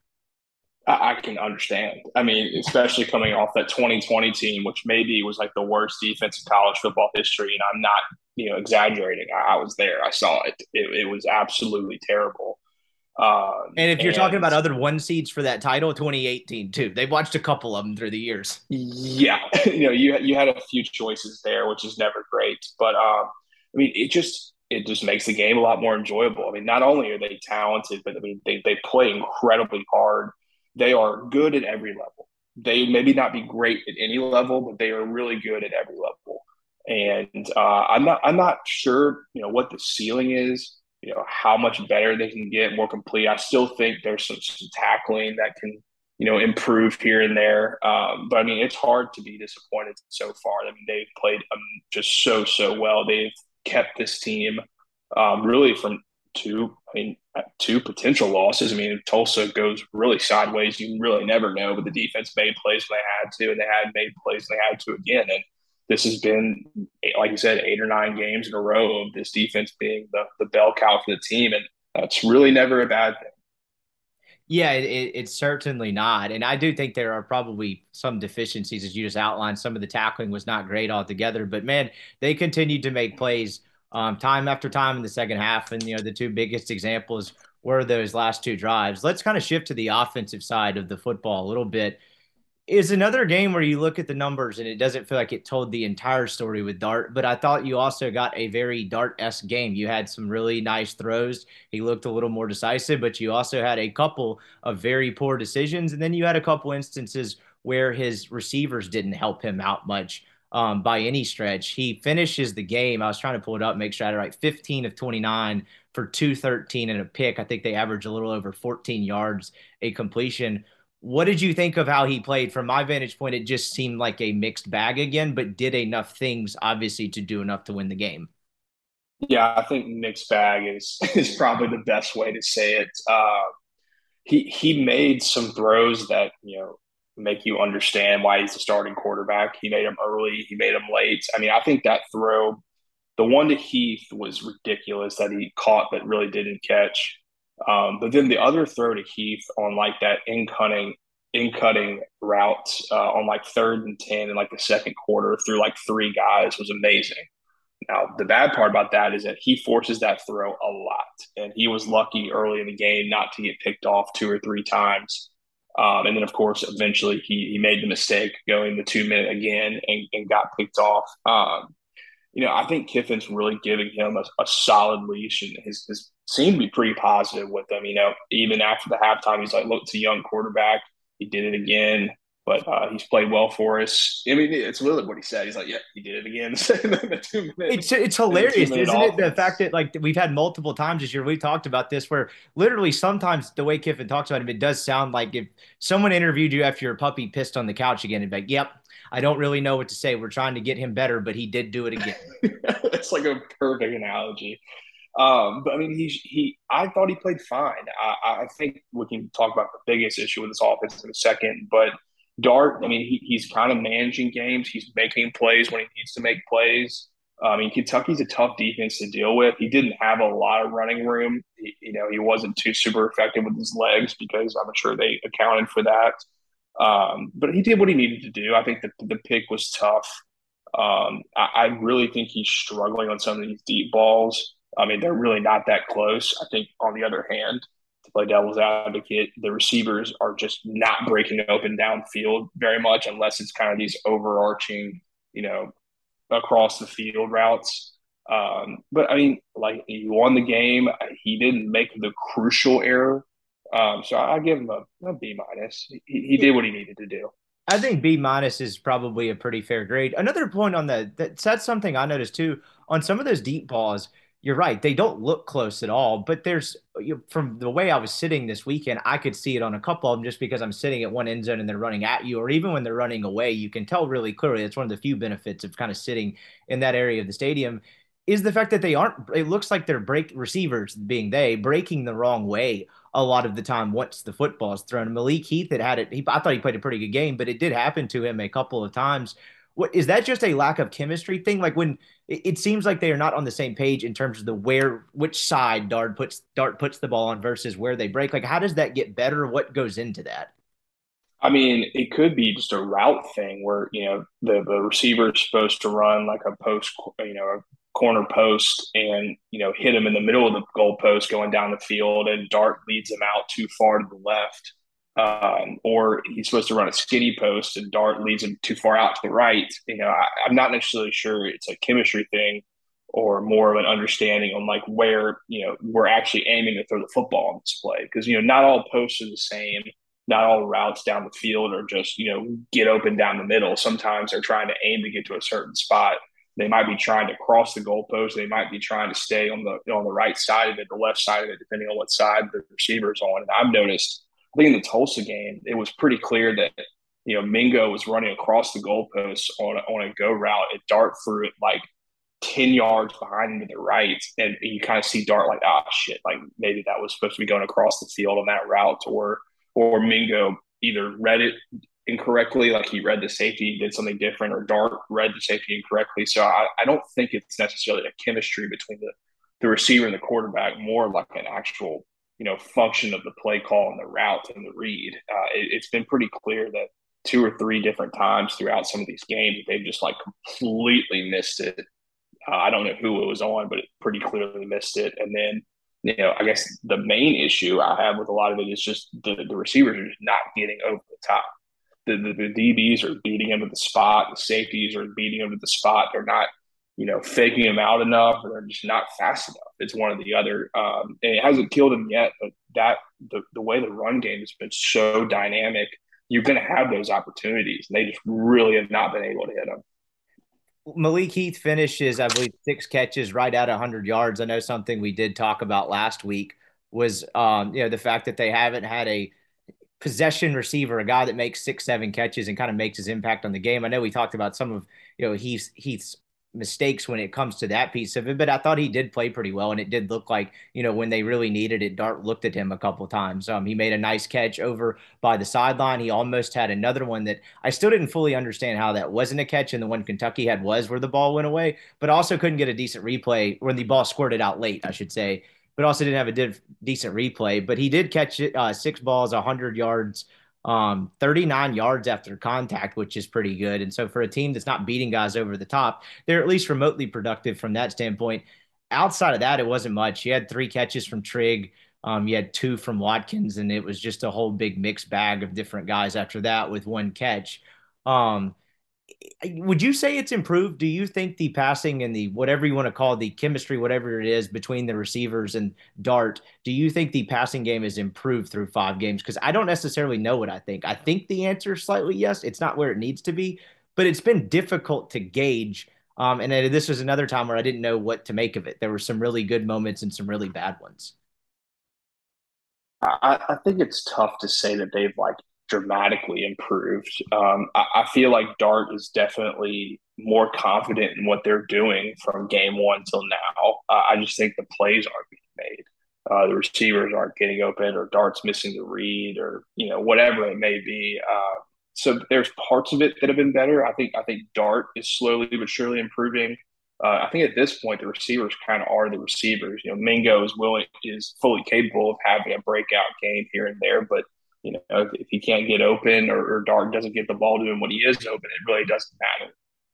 I can understand. I mean, especially coming off that 2020 team, which maybe was like the worst defense in college football history. And I'm not, you know, exaggerating. I, was there. I saw it. It, it was absolutely terrible. Um, and if you're and, talking about other one seeds for that title, 2018 too. They've watched a couple of them through the years. Yeah, you know, you you had a few choices there, which is never great. But um, I mean, it just it just makes the game a lot more enjoyable. I mean, not only are they talented, but I mean, they they play incredibly hard they are good at every level. They maybe not be great at any level, but they are really good at every level. And uh, I'm not I'm not sure you know what the ceiling is. You know how much better they can get, more complete. I still think there's some, some tackling that can you know improve here and there. Um, but I mean, it's hard to be disappointed so far. I mean, they've played um, just so so well. They've kept this team um, really from two, I mean, uh, two potential losses. I mean, if Tulsa goes really sideways, you really never know. But the defense made plays when they had to, and they had made plays when they had to again. And this has been, like you said, eight or nine games in a row of this defense being the, the bell cow for the team. And that's really never a bad thing. Yeah, it, it, it's certainly not. And I do think there are probably some deficiencies, as you just outlined. Some of the tackling was not great altogether, but man, they continued to make plays um, time after time in the second half. And, you know, the two biggest examples were those last two drives. Let's kind of shift to the offensive side of the football a little bit. Is another game where you look at the numbers and it doesn't feel like it told the entire story with Dart, but I thought you also got a very Dart esque game. You had some really nice throws. He looked a little more decisive, but you also had a couple of very poor decisions. And then you had a couple instances where his receivers didn't help him out much um, by any stretch. He finishes the game. I was trying to pull it up, make sure I had it right. 15 of 29 for 213 and a pick. I think they average a little over 14 yards a completion. What did you think of how he played? From my vantage point, it just seemed like a mixed bag again, but did enough things, obviously, to do enough to win the game. Yeah, I think mixed bag is is probably the best way to say it. Uh, he he made some throws that you know make you understand why he's the starting quarterback. He made him early, he made him late. I mean, I think that throw, the one to Heath was ridiculous that he caught but really didn't catch. Um, but then the other throw to Heath on like that in cutting in cutting route uh, on like third and ten in like the second quarter through like three guys was amazing. Now the bad part about that is that he forces that throw a lot, and he was lucky early in the game not to get picked off two or three times. Um, and then, of course, eventually he, he made the mistake going the two minute again and, and got picked off. Um, you know, I think Kiffin's really giving him a, a solid leash and his, his seemed to be pretty positive with him. You know, even after the halftime, he's like, look, it's a young quarterback. He did it again but uh, he's played well for us. I mean, it's literally what he said. He's like, "Yeah, he did it again." it's it's hilarious, isn't offense. it? The fact that like we've had multiple times this year, we talked about this, where literally sometimes the way Kiffin talks about him, it does sound like if someone interviewed you after your puppy pissed on the couch again, and be like, "Yep, I don't really know what to say. We're trying to get him better, but he did do it again." it's like a perfect analogy. Um, but I mean, he he. I thought he played fine. I, I think we can talk about the biggest issue with this offense in a second, but Dart, I mean, he, he's kind of managing games. He's making plays when he needs to make plays. I mean, Kentucky's a tough defense to deal with. He didn't have a lot of running room. He, you know, he wasn't too super effective with his legs because I'm sure they accounted for that. Um, but he did what he needed to do. I think the, the pick was tough. Um, I, I really think he's struggling on some of these deep balls. I mean, they're really not that close. I think, on the other hand, play devil's advocate, the receivers are just not breaking open downfield very much unless it's kind of these overarching, you know, across the field routes. Um, but I mean, like he won the game. He didn't make the crucial error. Um, so I give him a, a B minus. He, he did what he needed to do. I think B minus is probably a pretty fair grade. Another point on that, that that's something I noticed too on some of those deep balls you're right. They don't look close at all. But there's you know, from the way I was sitting this weekend, I could see it on a couple of them just because I'm sitting at one end zone and they're running at you, or even when they're running away, you can tell really clearly. It's one of the few benefits of kind of sitting in that area of the stadium is the fact that they aren't. It looks like they're break receivers being they breaking the wrong way a lot of the time once the football is thrown. Malik Heath had had it. He, I thought he played a pretty good game, but it did happen to him a couple of times what is that just a lack of chemistry thing? Like when it, it, seems like they are not on the same page in terms of the where which side Dart puts Dart puts the ball on versus where they break. Like how does that get better? What goes into that? I mean, it could be just a route thing where you know the the receiver is supposed to run like a post, you know, a corner post, and you know hit him in the middle of the goal post going down the field, and Dart leads him out too far to the left um, or he's supposed to run a skinny post and Dart leads him too far out to the right. You know, I, am not necessarily sure it's a chemistry thing or more of an understanding on like where you know we're actually aiming to throw the football on this play because you know not all posts are the same. Not all routes down the field are just you know get open down the middle. Sometimes they're trying to aim to get to a certain spot. They might be trying to cross the goalpost. They might be trying to stay on the on the right side of it, the left side of it, depending on what side the receiver's on. And I've noticed I think in the Tulsa game, it was pretty clear that you know Mingo was running across the goalposts on a, on a go route and Dart threw it like ten yards behind him to the right, and you kind of see Dart like ah shit, like maybe that was supposed to be going across the field on that route, or or Mingo either read it incorrectly, like he read the safety, did something different, or Dart read the safety incorrectly. So I, I don't think it's necessarily a chemistry between the the receiver and the quarterback, more like an actual you know function of the play call and the route and the read. Uh, it, it's been pretty clear that two or three different times throughout some of these games they've just like completely missed it. Uh, I don't know who it was on, but it pretty clearly missed it. And then you know, I guess the main issue I have with a lot of it is just the, the receivers are just not getting over the top. The, the, the DBs are beating them to the spot. The safeties are beating them to the spot. They're not you know, faking him out enough, or they're just not fast enough. It's one or the other. Um, and it hasn't killed him yet, but that the, the way the run game has been so dynamic, you're going to have those opportunities, and they just really have not been able to hit them. Malik Heath finishes, I believe, six catches right at 100 yards. I know something we did talk about last week was, um, you know, the fact that they haven't had a possession receiver, a guy that makes six, seven catches and kind of makes his impact on the game. I know we talked about some of, you know, Heath's, Heath's mistakes when it comes to that piece of it. But I thought he did play pretty well, and it did look like you know when they really needed it, Dart looked at him a couple times. Um, he made a nice catch over by the sideline. He almost had another one that I still didn't fully understand how that wasn't a catch, and the one Kentucky had was where the ball went away, but also couldn't get a decent replay when the ball squirted out late, I should say. But also didn't have a decent replay. But he did catch it, uh, six balls, 100 yards um, 39 yards after contact, which is pretty good. And so for a team that's not beating guys over the top, they're at least remotely productive from that standpoint. Outside of that, it wasn't much. You had three catches from Trigg. Um, you had two from Watkins, and it was just a whole big mixed bag of different guys after that with one catch. Um, would you say it's improved? Do you think the passing and the whatever you want to call it, the chemistry, whatever it is between the receivers and Dart, do you think the passing game is improved through five games? Because I don't necessarily know what I think. I think the answer is slightly yes. It's not where it needs to be, but it's been difficult to gauge. Um, and this was another time where I didn't know what to make of it. There were some really good moments and some really bad ones. I, I think it's tough to say that they've like dramatically improved. Um, I, I, feel like Dart is definitely more confident in what they're doing from game one till now. Uh, I just think the plays aren't being made. Uh, the receivers aren't getting open, or Dart's missing the read, or you know whatever it may be. Uh, so there's parts of it that have been better. I think I think Dart is slowly but surely improving. Uh, I think at this point the receivers kind of are the receivers. You know, Mingo is willing is fully capable of having a breakout game here and there, but you know, if, if he can't get open or, or Dart doesn't get the ball to him when he is open, it really doesn't matter.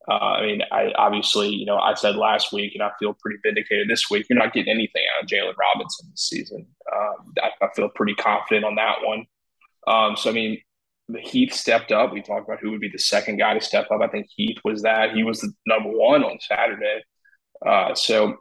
Uh, I mean, I obviously, you know, I said last week, and I feel pretty vindicated this week. You're not getting anything out of Jalen Robinson this season. Um, I, I, feel pretty confident on that one. Um, so, I mean, Heath stepped up. We talked about who would be the second guy to step up. I think Heath was that. He was the number one on Saturday. Uh, so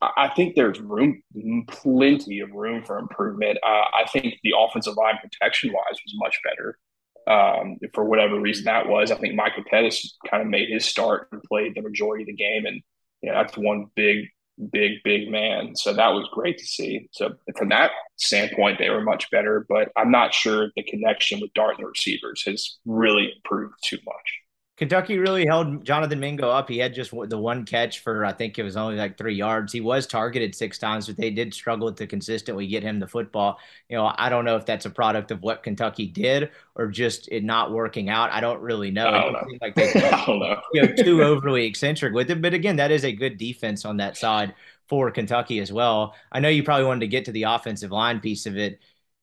I think there's room, plenty of room for improvement. Uh, I think the offensive line protection wise was much better. Um, for whatever reason that was, I think Michael Pettus kind of made his start and played the majority of the game, and you know, that's one big big, big man. So that was great to see. So from that standpoint, they were much better. But I'm not sure the connection with Dart and the receivers has really improved too much. Kentucky really held Jonathan Mingo up. He had just the one catch for I think it was only like three yards. He was targeted six times, but they did struggle to consistently get him the football. You know, I don't know if that's a product of what Kentucky did or just it not working out. I don't really know. I don't know. Like they, I don't know. you know, too overly eccentric with it. But again, that is a good defense on that side for Kentucky as well. I know you probably wanted to get to the offensive line piece of it.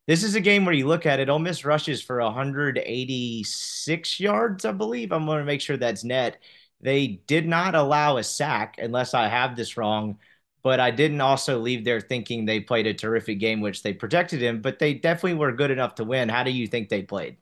This is a game where you look at it, Ole Miss rushes for 186 yards, I believe. I'm going to make sure that's net. They did not allow a sack, unless I have this wrong. But I didn't also leave there thinking they played a terrific game, which they protected him, but they definitely were good enough to win. How do you think they played?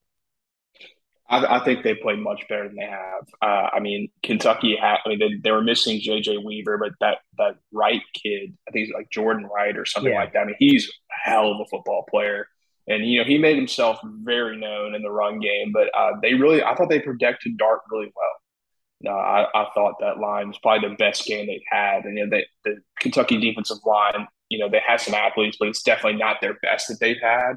I, I think they played much better than they have. Uh, I mean, Kentucky had. I mean, they, they were missing J.J. Weaver, but that that Wright kid, I think he's like Jordan Wright or something yeah. like that. I mean, he's a hell of a football player. And you know he made himself very known in the run game, but uh, they really I thought they protected Dart really well. I, I thought that line was probably the best game they've had, and you know they, the Kentucky defensive line, you know they have some athletes, but it's definitely not their best that they've had.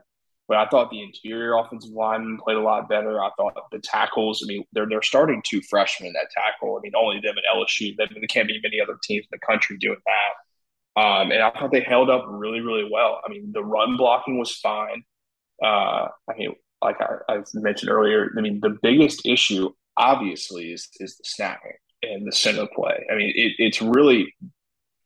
But I thought the interior offensive line played a lot better. I thought the tackles. I mean, they're they're starting two freshmen at tackle. I mean, only them and LSU. There can't be many other teams in the country doing that. Um, and I thought they held up really, really well. I mean, the run blocking was fine. Uh, I mean, like I, I, mentioned earlier, I mean, the biggest issue obviously is is the snapping and the center play. I mean, it, it's really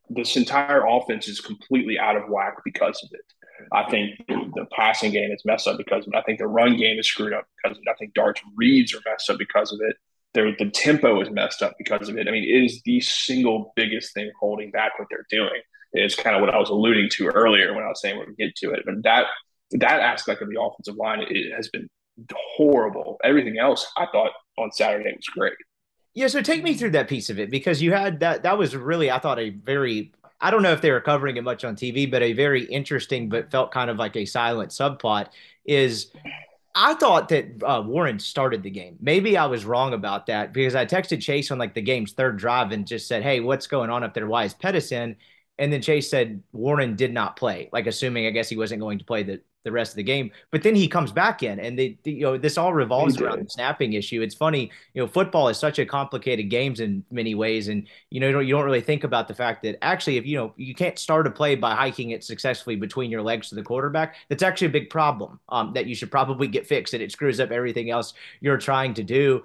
this entire offense is completely out of whack because of it. I think the passing game is messed up because of it. I think the run game is screwed up because of it. I think Dart's reads are messed up because of it. Their, the tempo is messed up because of it. I mean, it is the single biggest thing holding back what they're doing. It's kind of what I was alluding to earlier when I was saying we're going to get to it. But that that aspect of the offensive line has been horrible. Everything else I thought on Saturday was great. Yeah, so take me through that piece of it because you had that that was really I thought a very I don't know if they were covering it much on TV, but a very interesting but felt kind of like a silent subplot is I thought that uh, Warren started the game. Maybe I was wrong about that because I texted Chase on like the game's third drive and just said, "Hey, what's going on up there? Why is Pettus in?" And then Chase said Warren did not play, like assuming I guess he wasn't going to play the the rest of the game. But then he comes back in, and they, you know, this all revolves around the snapping issue. It's funny, you know, football is such a complicated game in many ways, and you know, you don't, you don't really think about the fact that actually, if you know, you can't start a play by hiking it successfully between your legs to the quarterback. That's actually a big problem um, that you should probably get fixed, and it screws up everything else you're trying to do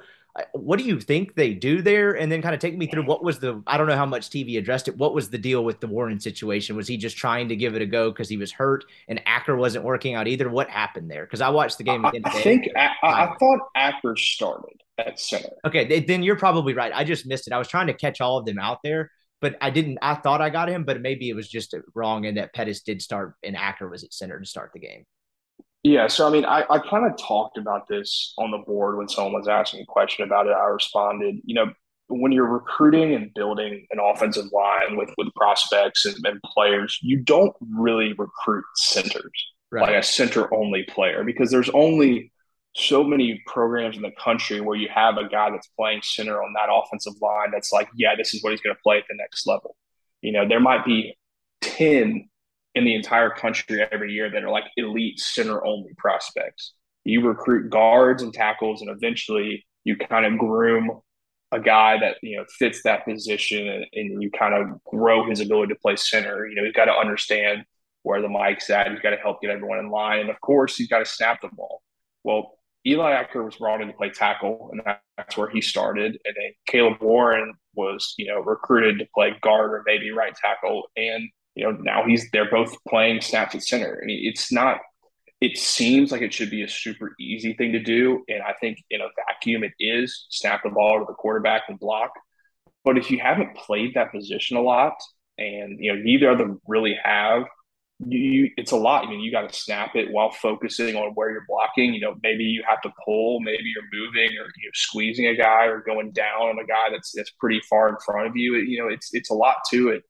what do you think they do there? And then kind of take me through what was the I don't know how much TV addressed it. What was the deal with the Warren situation? Was he just trying to give it a go because he was hurt and Acker wasn't working out either? What happened there? Because I watched the game. I, I think I, I, thought Acker started at center. Okay, then you're probably right. I just missed it. I was trying to catch all of them out there, but I didn't. I thought I got him, but maybe it was just uh, wrong and that Pettus did start and Acker was at center to start the game. Yeah, so I mean, I, I kind of talked about this on the board when someone was asking a question about it. I responded, you know, when you're recruiting and building an offensive line with with prospects and, and players, you don't really recruit centers right. like a center only player because there's only so many programs in the country where you have a guy that's playing center on that offensive line that's like, yeah, this is what he's going to play at the next level. You know, there might be 10 in the entire country every year that are like elite center only prospects. You recruit guards and tackles, and eventually you kind of groom a guy that you know fits that position, and, and you kind of grow his ability to play center. You know, he's got to understand where the mic's at. He's got to help get everyone in line, and of course, he's got to snap the ball. Well, Eli Acker was brought in to play tackle, and that's where he started. And then Caleb Warren was, you know, recruited to play guard or maybe right tackle. And you know, now he's they're both playing snaps at center. Mean, it's not. It seems like it should be a super easy thing to do, and I think in a vacuum it is. Snap the ball to the quarterback and block. But if you haven't played that position a lot, and you know neither of them really have, you it's a lot. I mean, you got to snap it while focusing on where you're blocking. You know, maybe you have to pull, maybe you're moving or you're squeezing a guy or going down on a guy that's that's pretty far in front of you. You know, it's it's a lot to it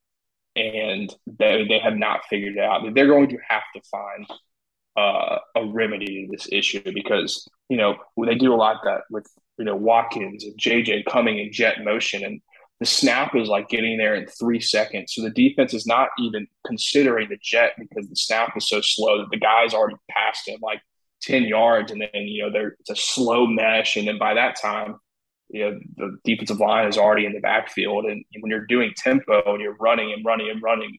and they, they have not figured it out. They're going to have to find uh, a remedy to this issue because you know they do a lot that with you know Watkins and JJ coming in jet motion, and the snap is like getting there in three seconds. So the defense is not even considering the jet because the snap is so slow that the guy's already passed him like 10 yards. And then, you know, there it's a slow mesh. And then by that time, you know, the defensive line is already in the backfield. And when you're doing tempo and you're running and running and running,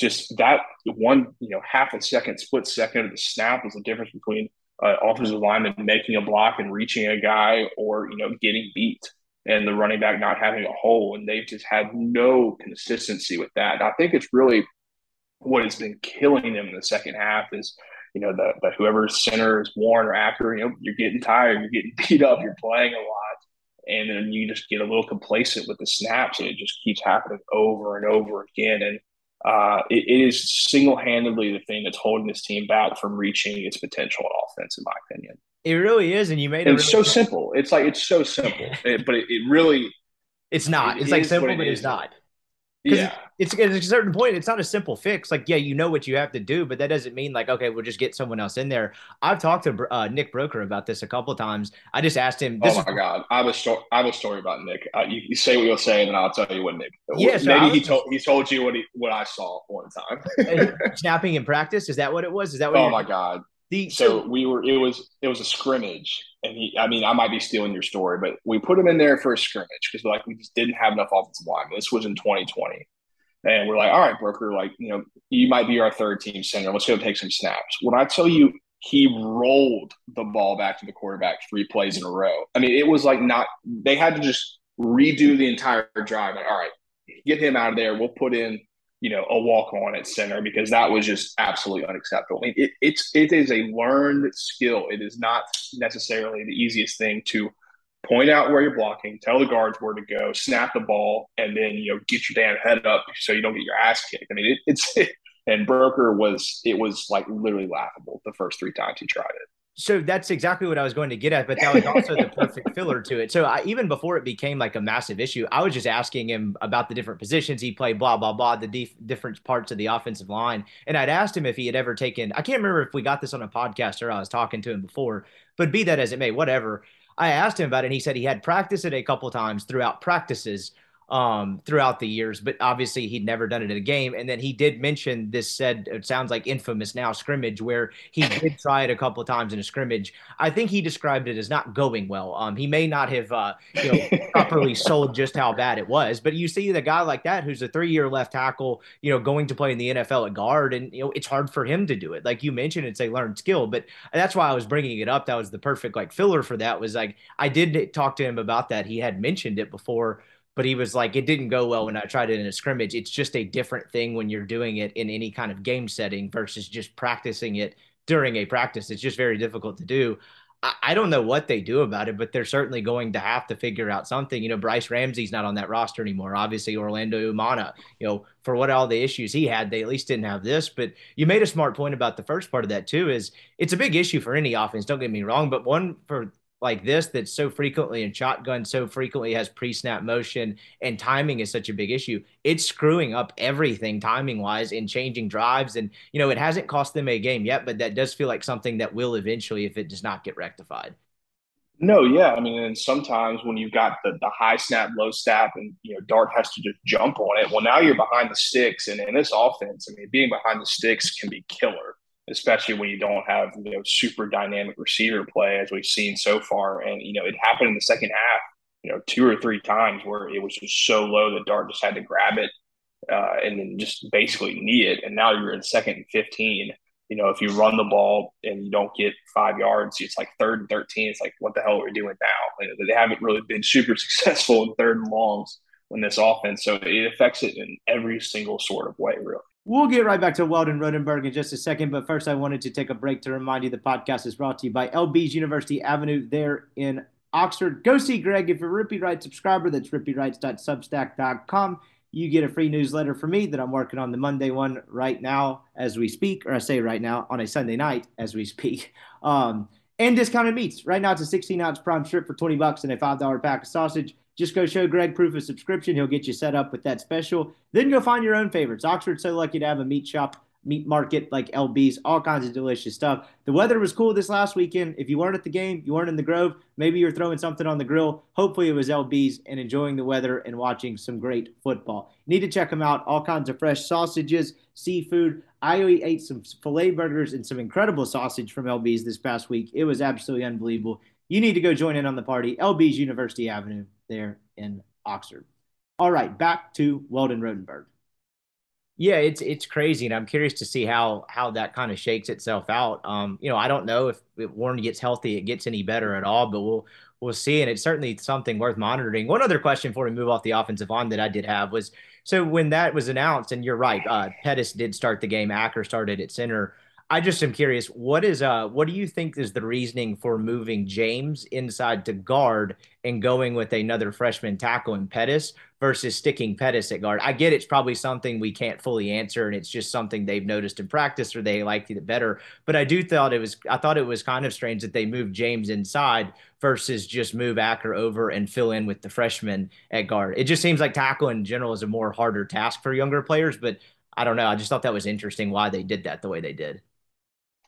just that one, you know, half a second, split second of the snap is the difference between uh, offensive lineman making a block and reaching a guy or, you know, getting beat and the running back not having a hole. And they've just had no consistency with that. And I think it's really what has been killing them in the second half is, you know, the, the whoever center is Warren or Acker, you know, you're getting tired, you're getting beat up, you're playing a lot. And then you just get a little complacent with the snaps, and it just keeps happening over and over again. And uh, it, it is single handedly the thing that's holding this team back from reaching its potential on offense, in my opinion. It really is, and you made it. It's really so simple. It's like it's so simple, it, but it, it, really. It's not. It it's like simple, but it's not. Yeah, it's, it's at a certain point. It's not a simple fix. Like, yeah, you know what you have to do, but that doesn't mean like, okay, we'll just get someone else in there. I've talked to uh, Nick Broeker about this a couple times. I just asked him. oh my is, god, I have a story. I have a story about Nick. Uh, you, you, say what you'll say, and then I'll tell you what Nick. Yeah, so maybe was, he told he told you what he what I saw one time. snapping in practice is that what it was? Is that what? Oh my god, the, so, so, we were it was it was a scrimmage, and he I mean I might be stealing your story, but we put him in there for a scrimmage because like we just didn't have enough offensive line. This was in 2020. And we're like, all right, Broeker, like, you know, you might be our third team center. Let's go take some snaps. When I tell you he rolled the ball back to the quarterback three plays in a row. I mean, it was like not they had to just redo the entire drive. Like, all right, get him out of there. We'll put in you know, a walk on at center because that was just absolutely unacceptable. I mean, it, it's it is a learned skill. It is not necessarily the easiest thing to point out where you're blocking, tell the guards where to go, snap the ball, and then you know get your damn head up so you don't get your ass kicked. I mean, it, it's and Broeker was it was like literally laughable the first three times he tried it so that's exactly what I was going to get at, but that was also the perfect filler to it. So I, even before it became like a massive issue, I was just asking him about the different positions he played, blah blah blah, the def- different parts of the offensive line, and I'd asked him if he had ever taken. I can't remember if we got this on a podcast or I was talking to him before, but be that as it may, whatever. I asked him about it, and he said he had practiced it a couple times throughout practices um, throughout the years, but obviously he'd never done it in a game. And then he did mention this said it sounds like infamous now scrimmage where he did try it a couple of times in a scrimmage. I think he described it as not going well. Um, he may not have uh, you know properly sold just how bad it was, but you see the guy like that who's a three year left tackle, you know, going to play in the NFL at guard, and you know it's hard for him to do it. Like you mentioned, it's a learned skill, but that's why I was bringing it up. That was the perfect like filler for that. Was like I did talk to him about that. He had mentioned it before but he was like, it didn't go well when I tried it in a scrimmage. It's just a different thing when you're doing it in any kind of game setting versus just practicing it during a practice. It's just very difficult to do. I, I don't know what they do about it, but they're certainly going to have to figure out something. You know, Bryce Ramsey's not on that roster anymore. Obviously, Orlando Umana, you know, for what all the issues he had, they at least didn't have this. But you made a smart point about the first part of that too. Is it's a big issue for any offense. Don't get me wrong, but one for like this that's so frequently in shotgun, so frequently has pre snap motion, and timing is such a big issue. It's screwing up everything timing wise in changing drives. And, you know, it hasn't cost them a game yet, but that does feel like something that will eventually if it does not get rectified. No, yeah. I mean, and sometimes when you've got the, the high snap, low snap, and you know, Dart has to just jump on it. Well, now you're behind the sticks, and in this offense, I mean, being behind the sticks can be killer especially when you don't have you know super dynamic receiver play as we've seen so far. And you know, it happened in the second half, you know, two or three times where it was just so low that Dart just had to grab it uh, and then just basically knee it. And now you're in second and fifteen. You know, if you run the ball and you don't get five yards, it's like third and thirteen. It's like, what the hell are we doing now? You know, they haven't really been super successful in third and longs in this offense, so it affects it in every single sort of way, really. We'll get right back to Weldon Rodenberg in just a second, but first I wanted to take a break to remind you the podcast is brought to you by LB's University Avenue there in Oxford. Go see Greg if you're a Rippee Wright subscriber. That's rippeewrites.substack.com. You get a free newsletter from me that I'm working on the Monday one right now as we speak, or I say right now on a Sunday night as we speak. Um, and discounted meats. Right now it's a 16 ounce prime strip for 20 bucks and a $5 pack of sausage. Just go show Greg proof of subscription. He'll get you set up with that special. Then go find your own favorites. Oxford's so lucky to have a meat shop meat market like LB's, all kinds of delicious stuff. The weather was cool this last weekend. If you weren't at the game, you weren't in the Grove, maybe you're throwing something on the grill. Hopefully, it was LB's and enjoying the weather and watching some great football. Need to check them out. All kinds of fresh sausages, seafood. I ate some filet burgers and some incredible sausage from LB's this past week. It was absolutely unbelievable. You need to go join in on the party. LB's University Avenue there in Oxford. All right, back to Weldon Rodenberg. Yeah, it's it's crazy, and I'm curious to see how how that kind of shakes itself out. Um, you know, I don't know if, if Warren gets healthy, it gets any better at all, but we'll we'll see, and it's certainly something worth monitoring. One other question before we move off the offensive line that I did have was so when that was announced, and you're right, uh, Pettus did start the game. Acker started at center. I just am curious, what is uh what do you think is the reasoning for moving James inside to guard and going with another freshman tackle in Pettus versus sticking Pettus at guard? I get it's probably something we can't fully answer and it's just something they've noticed in practice or they liked it better. But I do thought it was I thought it was kind of strange that they moved James inside versus just move Acker over and fill in with the freshman at guard. It just seems like tackle in general is a more harder task for younger players, but I don't know. I just thought that was interesting why they did that the way they did.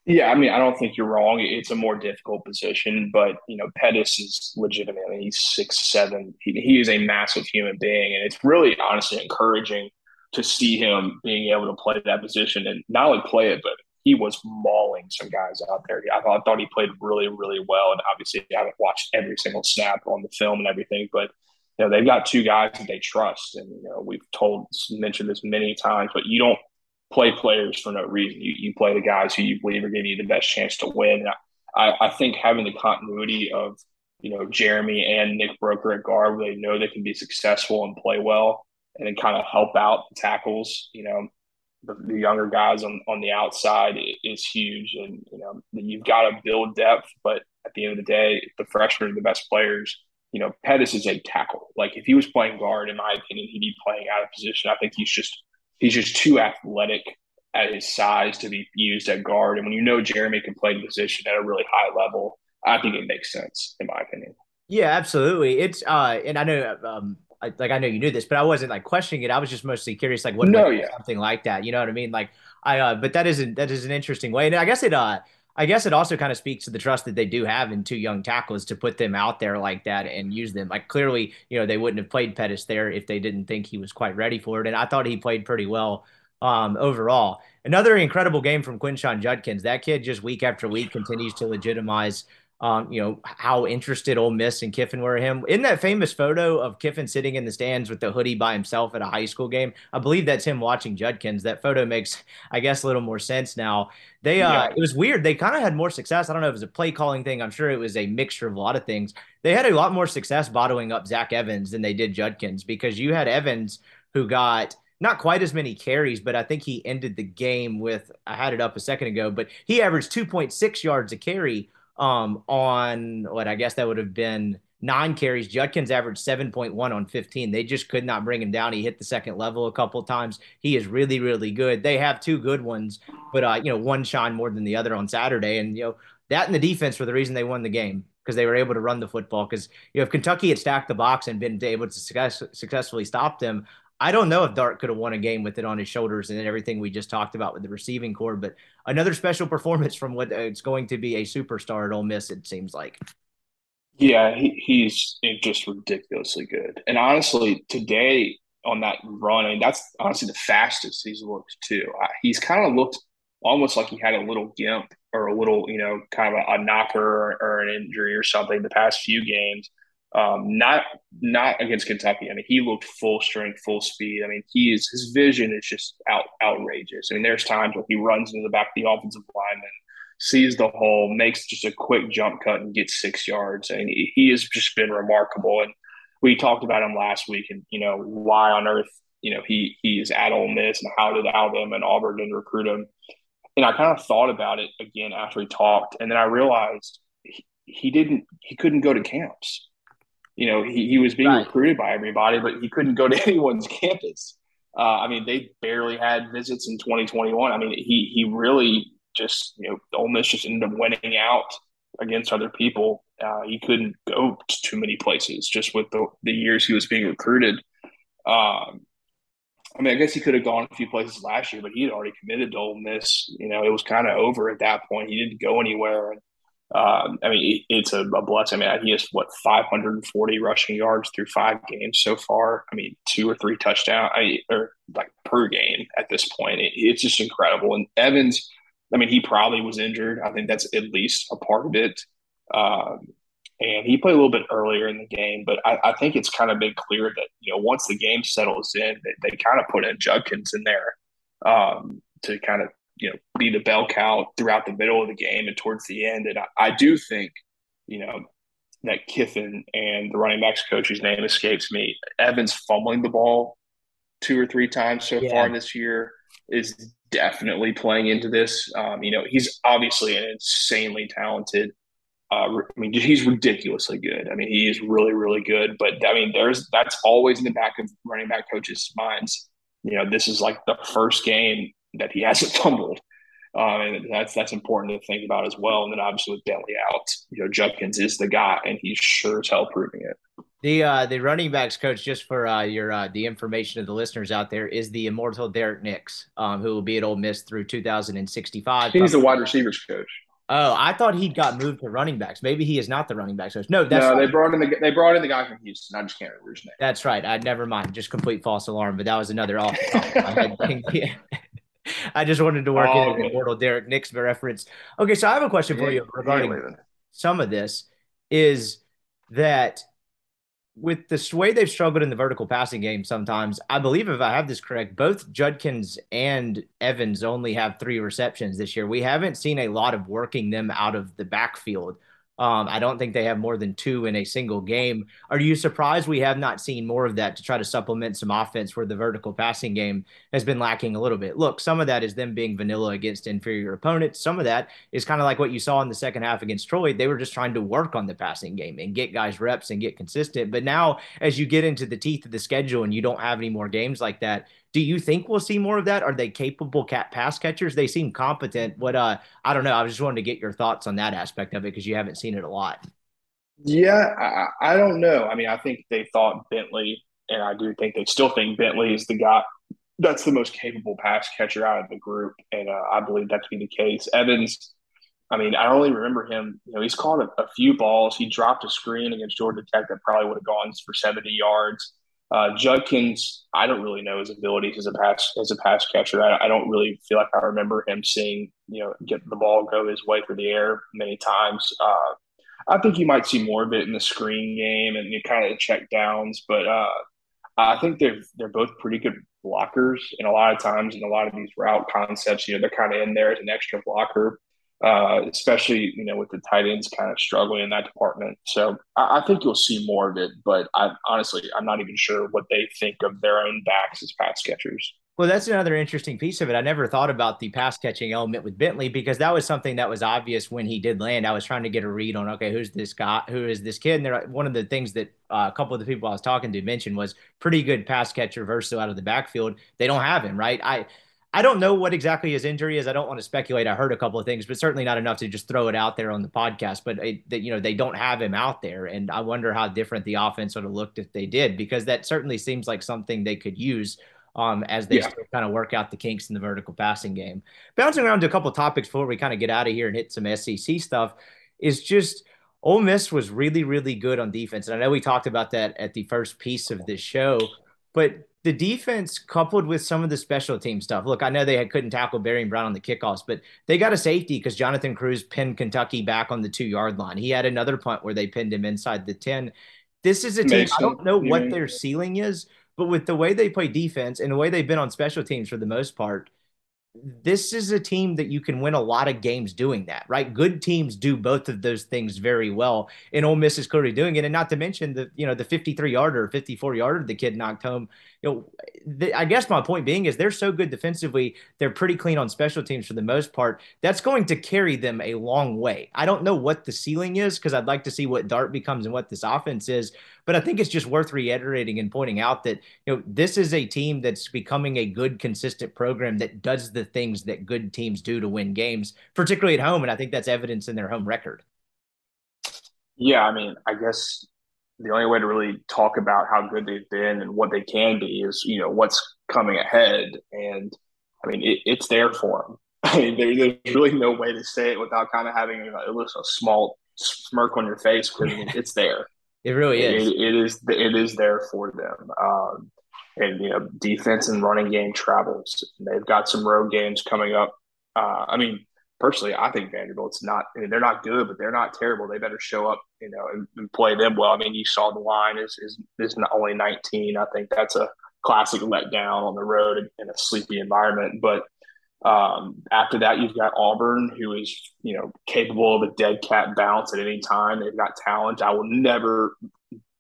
Yeah, I mean, I don't think you're wrong. It's a more difficult position, but you know, Pettus is legitimate. I mean, he's six seven. He, he is a massive human being, and it's really honestly encouraging to see him being able to play that position and not only play it, but he was mauling some guys out there. I thought, I thought he played really, really well. And obviously, I haven't watched every single snap on the film and everything, but you know, they've got two guys that they trust, and you know, we've told mentioned this many times, but you don't play players for no reason. You, you play the guys who you believe are giving you the best chance to win. I, I think having the continuity of, you know, Jeremy and Nick Broeker at guard, where they know they can be successful and play well and then kind of help out the tackles, you know, the, the younger guys on, on the outside is huge. And, you know, you've got to build depth, but at the end of the day, the freshmen are the best players. You know, Pettus is a tackle. Like if he was playing guard, in my opinion, he'd be playing out of position. I think he's just he's just too athletic at his size to be used at guard. And when you know Jeremy can play the position at a really high level, I think it makes sense, in my opinion. Yeah, absolutely. It's uh, and I know um, I, like I know you knew this, but I wasn't like questioning it. I was just mostly curious, like what no, yeah. something like that. You know what I mean? Like I, uh, but that isn't that is an interesting way, and I guess it uh, I guess it also kind of speaks to the trust that they do have in two young tackles to put them out there like that and use them. Like clearly, you know, they wouldn't have played Pettus there if they didn't think he was quite ready for it, and I thought he played pretty well um, overall. Another incredible game from Quinshon Judkins. That kid just week after week continues to legitimize um, you know, how interested Ole Miss and Kiffin were in him. In that famous photo of Kiffin sitting in the stands with the hoodie by himself at a high school game, I believe that's him watching Judkins. That photo makes, I guess, a little more sense now. They, uh, yeah. it was weird. They kind of had more success. I don't know if it was a play calling thing. I'm sure it was a mixture of a lot of things. They had a lot more success bottling up Zach Evans than they did Judkins because you had Evans who got not quite as many carries, but I think he ended the game with I had it up a second ago, but he averaged 2.6 yards a carry um, on what I guess that would have been nine carries. Judkins averaged 7.1 on 15. They just could not bring him down. He hit the second level a couple times. He is really, really good. They have two good ones, but uh, you know, one shine more than the other on Saturday. And you know, that and the defense were the reason they won the game because they were able to run the football. Because you know, if Kentucky had stacked the box and been able to success, successfully stop them, I don't know if Dart could have won a game with it on his shoulders and everything we just talked about with the receiving corps, but another special performance from what uh, it's going to be a superstar at Ole Miss, it seems like. Yeah, he, he's just ridiculously good. And honestly, today on that run, I mean, that's honestly the fastest he's looked too. He's kind of looked almost like he had a little gimp or a little, you know, kind of a, a knocker or, or an injury or something the past few games. Um, not not against Kentucky. I mean, he looked full strength, full speed. I mean, he is his vision is just out outrageous. I mean, there's times where he runs into the back of the offensive lineman, sees the hole, makes just a quick jump cut, and gets six yards. And mean, he has just been remarkable. And we talked about him last week, and you know why on earth you know he he is at Ole Miss, and how did Alabama and Auburn didn't recruit him? And I kind of thought about it again after we talked, and then I realized he, he didn't he couldn't go to camps you know, he, he was being right. recruited by everybody, but he couldn't go to anyone's campus. Uh, I mean, they barely had visits in 2021. I mean, he he really just you know, Ole Miss just ended up winning out against other people. Uh, he couldn't go to too many places just with the, the years he was being recruited. Um, I mean, I guess he could have gone a few places last year, but he had already committed to Ole Miss. You know, it was kind of over at that point. He didn't go anywhere. And um, I mean, it's a, a blessing. I mean, he has what 540 rushing yards through five games so far. I mean, two or three touchdowns, I, or like per game at this point. It, it's just incredible. And Evans, I mean, he probably was injured. I think that's at least a part of it. Um, and he played a little bit earlier in the game, but I, I, think it's kind of been clear that you know once the game settles in, they, they kind of put in Judkins in there um, to kind of you know be the bell cow throughout the middle of the game and towards the end. And I, I do think you know that Kiffin and the running backs coach whose name escapes me, Evans fumbling the ball two or three times so yeah. far this year is definitely playing into this. Um, you know, he's obviously an insanely talented uh, I mean, he's ridiculously good. I mean, he is really, really good. But I mean, there's that's always in the back of running back coaches' minds. You know, this is like the first game that he hasn't fumbled, um, and that's that's important to think about as well. And then obviously with Bentley out, you know, Judkins is the guy, and he's sure as hell proving it. The uh, the running backs coach, just for uh, your uh, the information of the listeners out there, is the immortal Derrick Nix, um, who will be at Ole Miss through 2065. He's the wide receivers coach. Oh, I thought he'd got moved to running backs. Maybe he is not the running backs coach. No, that's no. They brought in the they brought in the guy from Houston. I just can't remember his name. That's right. I never mind. Just complete false alarm. But that was another off. I, I just wanted to work oh, in the immortal Derrick Nix reference. Okay, so I have a question for you regarding some of this. Is that with the way they've struggled in the vertical passing game sometimes, I believe if I have this correct, both Judkins and Evans only have three receptions this year. We haven't seen a lot of working them out of the backfield. Um, I don't think they have more than two in a single game. Are you surprised we have not seen more of that to try to supplement some offense where the vertical passing game has been lacking a little bit? Look, some of that is them being vanilla against inferior opponents. Some of that is kind of like what you saw in the second half against Troy. They were just trying to work on the passing game and get guys reps and get consistent. But now, as you get into the teeth of the schedule and you don't have any more games like that, do you think we'll see more of that? Are they capable cat pass catchers? They seem competent. What uh, I don't know. I just wanted to get your thoughts on that aspect of it because you haven't seen it a lot. Yeah, I, I don't know. I mean, I think they thought Bentley, and I do think they still think Bentley is the guy that's the most capable pass catcher out of the group, and uh, I believe that to be the case. Evans, I mean, I only remember him. You know, he's caught a, a few balls. He dropped a screen against Georgia Tech that probably would have gone for seventy yards. Uh, Judkins, I don't really know his abilities as a pass as a pass catcher. I, I, don't really feel like I remember him seeing you know get the ball go his way through the air many times. Uh, I think you might see more of it in the screen game and you kind of check downs, but uh, I think they're they're both pretty good blockers. And a lot of times in a lot of these route concepts, you know, they're kind of in there as an extra blocker uh, especially you know with the tight ends kind of struggling in that department. So I, I, think you'll see more of it, but I honestly I'm not even sure what they think of their own backs as pass catchers. Well, that's another interesting piece of it. I never thought about the pass catching element with Bentley because that was something that was obvious when he did land. I was trying to get a read on okay, who's this guy? Who is this kid? And there, one of the things that uh, a couple of the people I was talking to mentioned was pretty good pass catcher versatile out of the backfield. They don't have him, right? I I don't know what exactly his injury is. I don't want to speculate. I heard a couple of things, but certainly not enough to just throw it out there on the podcast. But that you know they don't have him out there, and I wonder how different the offense would have looked if they did, because that certainly seems like something they could use um, as they yeah. still kind of work out the kinks in the vertical passing game. Bouncing around to a couple topics before we kind of get out of here and hit some SEC stuff is just Ole Miss was really really good on defense, and I know we talked about that at the first piece of this show, but the defense coupled with some of the special team stuff. Look, I know they had, couldn't tackle Barion Brown on the kickoffs, but they got a safety because Jonathan Cruz pinned Kentucky back on the two yard line. He had another punt where they pinned him inside the 10. This is a team, I don't know what mean? their ceiling is, but with the way they play defense and the way they've been on special teams for the most part, this is a team that you can win a lot of games doing that, right? Good teams do both of those things very well. And Ole Miss is clearly doing it. And not to mention the, you know, the 53 yarder, 54 yarder the kid knocked home. You know, I guess my point being is they're so good defensively. They're pretty clean on special teams for the most part. That's going to carry them a long way. I don't know what the ceiling is because I'd like to see what Dart becomes and what this offense is. But I think it's just worth reiterating and pointing out that you know this is a team that's becoming a good, consistent program that does the things that good teams do to win games, particularly at home. And I think that's evidence in their home record. Yeah, I mean, I guess the only way to really talk about how good they've been and what they can be is, you know, what's coming ahead, and I mean it, it's there for them. I mean, there, there's really no way to say it without kind of having you know, at least a small smirk on your face because it's there. It really is. It, it is. It is there for them. Um, and you know, defense and running game travels. They've got some road games coming up. Uh, I mean, personally, I think Vanderbilt's not. I mean, they're not good, but they're not terrible. They better show up, you know, and, and play them well. I mean, you saw the line is is is not only 19. I think that's a classic letdown on the road in, a sleepy environment, but um, after that, you've got Auburn, who is you know capable of a dead cat bounce at any time. They've got talent. I will never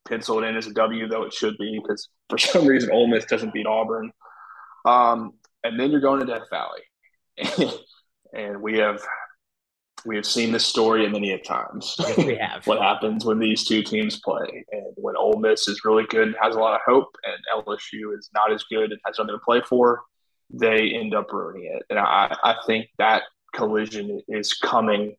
pencil it in as a W, though it should be because for some reason Ole Miss doesn't beat Auburn. Um, and then you're going to Death Valley, and we have we have seen this story many a times. We have. what happens when these two teams play, and when Ole Miss is really good and has a lot of hope, and LSU is not as good and has nothing to play for they end up ruining it. And I, I think that collision is coming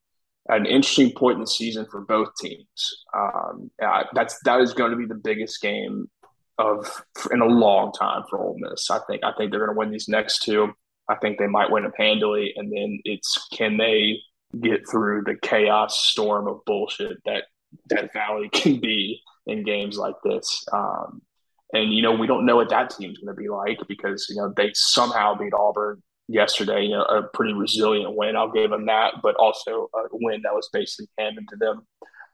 an interesting point in the season for both teams. Um, that's that is going to be the biggest game of in a long time for Ole Miss. I think I think they're going to win these next two. I think they might win them handily, and then it's can they get through the chaos storm of bullshit that that Valley can be in games like this. Um, and, you know, we don't know what that team's going to be like because, you know, they somehow beat Auburn yesterday, you know, a pretty resilient win. I'll give them that, but also a win that was basically handed to them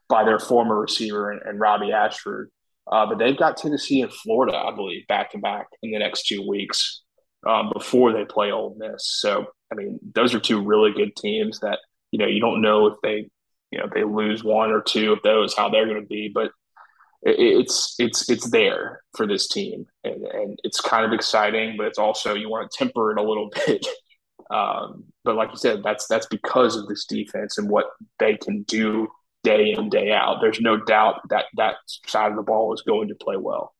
by their former receiver and, and Robby Ashford. Uh, but they've got Tennessee and Florida, I believe, back to back in the next two weeks um, before they play Ole Miss. So, I mean, those are two really good teams that, you know, you don't know if they, you know, they lose one or two of those, how they're going to be. But it's it's it's there for this team, and, and it's kind of exciting, but it's also you want to temper it a little bit. Um, but like you said, that's that's because of this defense and what they can do day in day out. There's no doubt that that side of the ball is going to play well.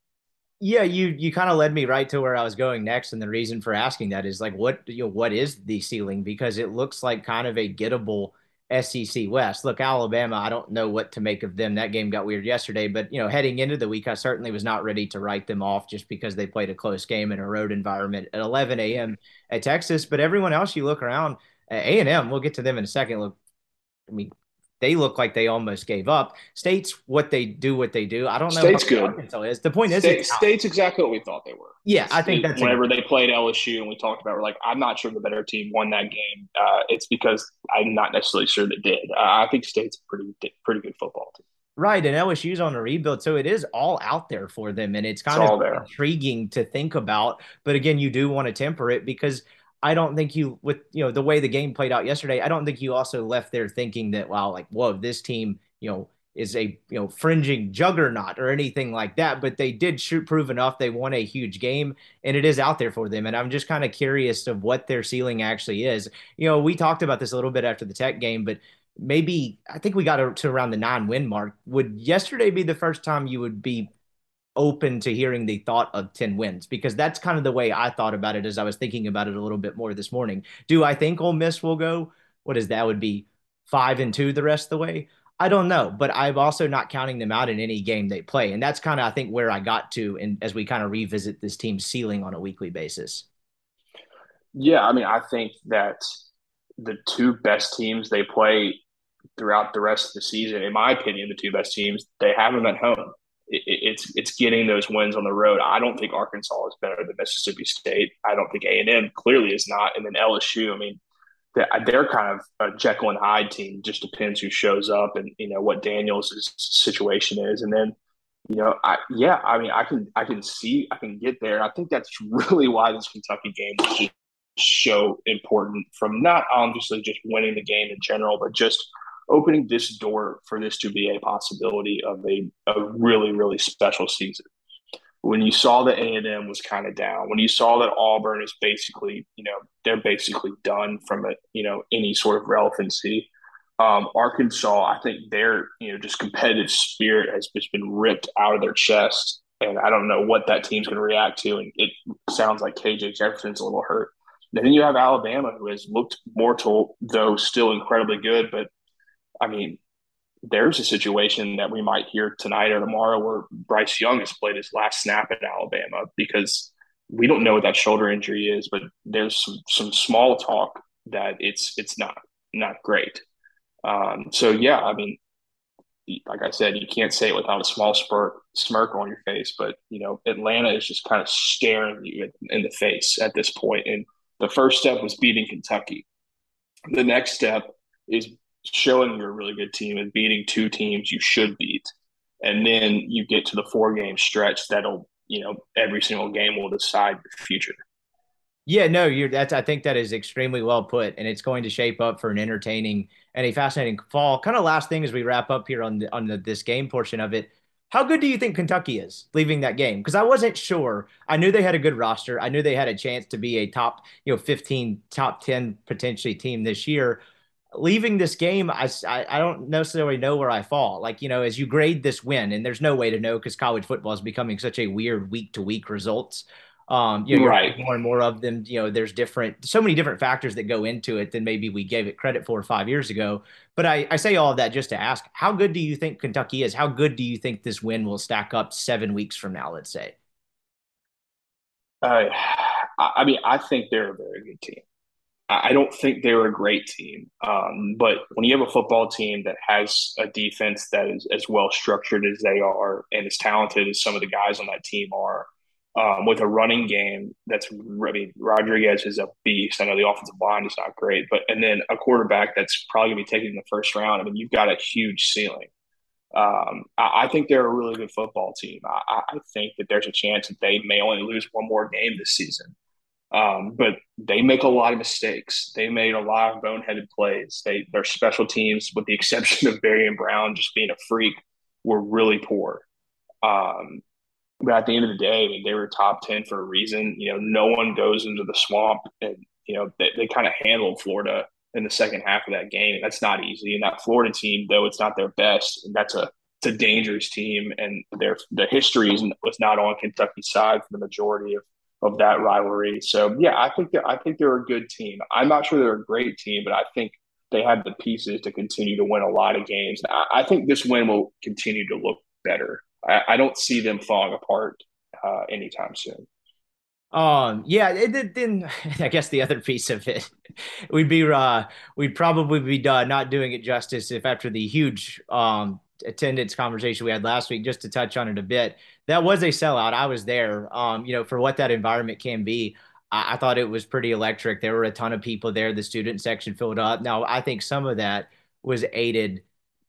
Yeah, you you kind of led me right to where I was going next, and the reason for asking that is like, what you know, what is the ceiling? Because it looks like kind of a gettable SEC West. Look, Alabama, I don't know what to make of them. That game got weird yesterday, but you know, heading into the week, I certainly was not ready to write them off just because they played a close game in a road environment at 11 a.m. at Texas. But everyone else, you look around, A and M, we'll get to them in a second. Look, I mean, they look like they almost gave up. State's what they do, what they do. I don't know. State's good. Arkansas is the point State, is State's exactly what we thought they were. Yeah, I think that's whenever they played LSU and we talked about, we're like, I'm not sure the better team won that game. Uh, it's because I'm not necessarily sure that did. Uh, I think State's a pretty pretty good football team. Right, and LSU's on a rebuild, so it is all out there for them, and it's kind it's of intriguing to think about. But again, you do want to temper it because I don't think you, with you know the way the game played out yesterday, I don't think you also left there thinking that wow, like whoa, this team, you know, is a you know fringing juggernaut or anything like that. But they did shoot prove enough. They won a huge game, and it is out there for them. And I'm just kind of curious of what their ceiling actually is. You know, we talked about this a little bit after the Tech game, but maybe I think we got to around the nine win mark. Would yesterday be the first time you would be open to hearing the thought of 10 wins because that's kind of the way I thought about it as I was thinking about it a little bit more this morning. Do I think Ole Miss will go? What is that? Would be five and two the rest of the way? I don't know, but I'm also not counting them out in any game they play. And that's kind of, I think, where I got to and as we kind of revisit this team's ceiling on a weekly basis. Yeah, I mean, I think that the two best teams they play throughout the rest of the season, in my opinion, the two best teams, they have them at home it, it's it's getting those wins on the road. I don't think Arkansas is better than Mississippi State. I don't think A and M clearly is not, and then LSU. I mean, they're kind of a Jekyll and Hyde team. Just depends who shows up and you know what Daniels' situation is, and then you know, I yeah, I mean, I can I can see I can get there. I think that's really why this Kentucky game was so important from not obviously just winning the game in general, but just opening this door for this to be a possibility of a, a really, really special season. When you saw that A&M was kind of down, when you saw that Auburn is basically, you know, they're basically done from a, you know, any sort of relevancy. Um, Arkansas, I think their, you know, just competitive spirit has just been ripped out of their chest. And I don't know what that team's going to react to. And it sounds like KJ Jefferson's a little hurt. And then you have Alabama, who has looked mortal, though still incredibly good, but I mean, there's a situation that we might hear tonight or tomorrow where Bryce Young has played his last snap at Alabama because we don't know what that shoulder injury is, but there's some, some small talk that it's it's not not great. Um, so yeah, I mean, like I said, you can't say it without a small spurt, smirk on your face. But you know, Atlanta is just kind of staring you in the face at this point. And the first step was beating Kentucky. The next step is showing you're a really good team and beating two teams you should beat. And then you get to the four game stretch that'll, you know, every single game will decide your future. Yeah, no, you're that's I think that is extremely well put, and it's going to shape up for an entertaining and a fascinating fall. Kind of last thing as we wrap up here on the on the, this game portion of it. How good do you think Kentucky is leaving that game? Because I wasn't sure. I knew they had a good roster. I knew they had a chance to be a top, you know, 15, top 10 potentially team this year. Leaving this game, I, I, I don't necessarily know where I fall. Like, you know, as you grade this win, and there's no way to know because college football is becoming such a weird week to week results. Um, you know, right. more and more of them. You know, there's different, so many different factors that go into it than maybe we gave it credit for five years ago. But I, I say all of that just to ask, how good do you think Kentucky is? How good do you think this win will stack up seven weeks from now? Let's say. Uh, I mean, I think they're a very good team. I don't think they're a great team, um, but when you have a football team that has a defense that is as well structured as they are and as talented as some of the guys on that team are, um, with a running game that's I mean Rodriguez is a beast. I know the offensive line is not great, but and then a quarterback that's probably gonna be taken in the first round. I mean, you've got a huge ceiling. Um, I, I, think they're a really good football team. I, I, think that there's a chance that they may only lose one more game this season. Um, but they make a lot of mistakes. They made a lot of boneheaded plays. They their special teams, with the exception of Barion Brown just being a freak, were really poor. Um, but at the end of the day, I mean, they were top 10 for a reason. You know, no one goes into the swamp and, you know, they, they kind of handled Florida in the second half of that game. And that's not easy. And that Florida team, though it's not their best, and that's a it's a dangerous team. And their the history is, was not on Kentucky's side for the majority of, of that rivalry. So yeah, I think I think they're a good team. I'm not sure they're a great team, but I think they have the pieces to continue to win a lot of games. I, I think this win will continue to look better I, I don't see them falling apart uh, anytime soon. Um, yeah, it, then I guess the other piece of it, we'd be, uh, we'd probably be uh, not doing it justice if after the huge, um, attendance conversation we had last week, just to touch on it a bit, that was a sellout. I was there, um, you know, for what that environment can be. I, I thought it was pretty electric. There were a ton of people there. The student section filled up. Now, I think some of that was aided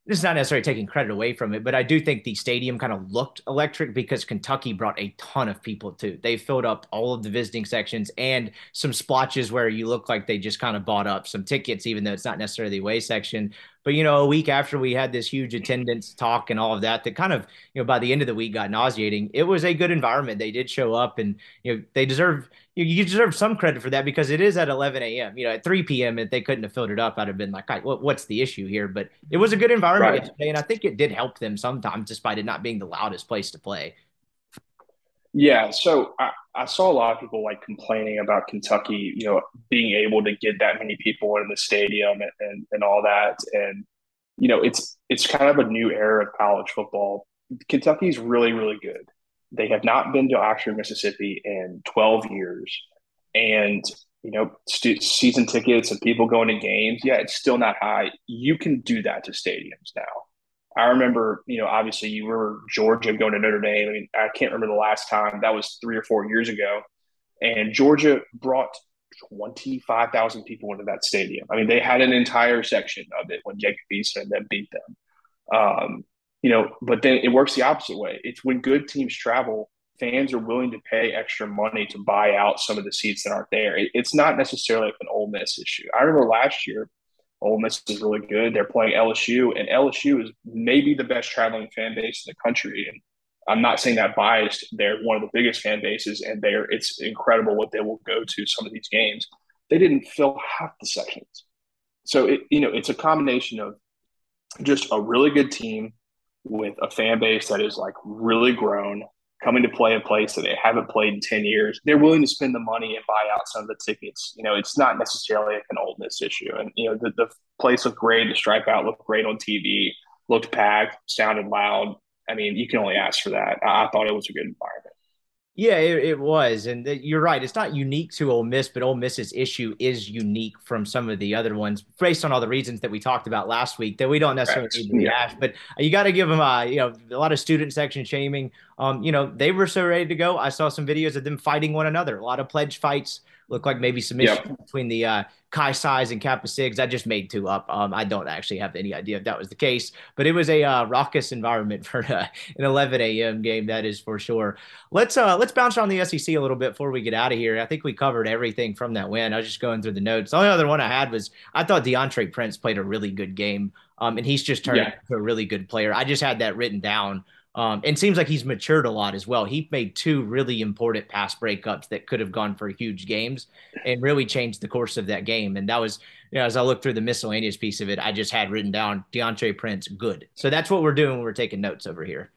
this is not necessarily taking credit away from it, but I do think the stadium kind of looked electric because Kentucky brought a ton of people too. They filled up all of the visiting sections and some splotches where you look like they just kind of bought up some tickets, even though it's not necessarily the away section. But you know, a week after we had this huge attendance talk and all of that, that kind of you know by the end of the week got nauseating. It was a good environment. They did show up, and you know they deserve you, you deserve some credit for that because it is at 11 a.m. You know, at 3 p.m. if they couldn't have filled it up, I'd have been like, what, what's the issue here? But it was a good environment right. yesterday, and I think it did help them sometimes, despite it not being the loudest place to play. Yeah, so I, I saw a lot of people like complaining about Kentucky, you know, being able to get that many people in the stadium and, and, and all that. And, you know, it's it's kind of a new era of college football. Kentucky's really, really good. They have not been to Oxford, Mississippi in 12 years. And, you know, season tickets and people going to games, yeah, it's still not high. You can do that to stadiums now. I remember, you know, obviously you were Georgia going to Notre Dame. I mean, I can't remember the last time that was three or four years ago. And Georgia brought 25,000 people into that stadium. I mean, they had an entire section of it when Jacob Eason then beat them. Um, you know, but then it works the opposite way. It's when good teams travel, fans are willing to pay extra money to buy out some of the seats that aren't there. It, it's not necessarily like an Ole Miss issue. I remember last year Ole Miss is really good. They're playing LSU, and LSU is maybe the best traveling fan base in the country. And I'm not saying that biased. They're one of the biggest fan bases, and they're it's incredible what they will go to some of these games. They didn't fill half the sections, so it you know it's a combination of just a really good team with a fan base that is like really grown coming to play a place that they haven't played in 10 years, they're willing to spend the money and buy out some of the tickets. You know, it's not necessarily an Ole Miss issue. And, you know, the, the place looked great. The stripe out looked great on TV, looked packed, sounded loud. I mean, you can only ask for that. I thought it was a good environment. Yeah, it, it was, and you're right. It's not unique to Ole Miss, but Ole Miss's issue is unique from some of the other ones, based on all the reasons that we talked about last week that we don't necessarily need to rehash. Yeah. But you got to give them, uh, you know, a lot of student section shaming. Um, you know, they were so ready to go. I saw some videos of them fighting one another. A lot of pledge fights. Looked like maybe some yep. between the uh, Chi Psis and Kappa Sigs. I just made two up. Um, I don't actually have any idea if that was the case, but it was a uh, raucous environment for uh, an 11 a.m. game. That is for sure. Let's uh, let's bounce on the SEC a little bit before we get out of here. I think we covered everything from that win. I was just going through the notes. The only other one I had was I thought Deantre Prince played a really good game. Um, and he's just turned yeah. into a really good player. I just had that written down um, and it seems like he's matured a lot as well. He made two really important pass breakups that could have gone for huge games and really changed the course of that game. And that was, you know, as I looked through the miscellaneous piece of it, I just had written down Deantre Prince, good. So that's what we're doing when we're taking notes over here.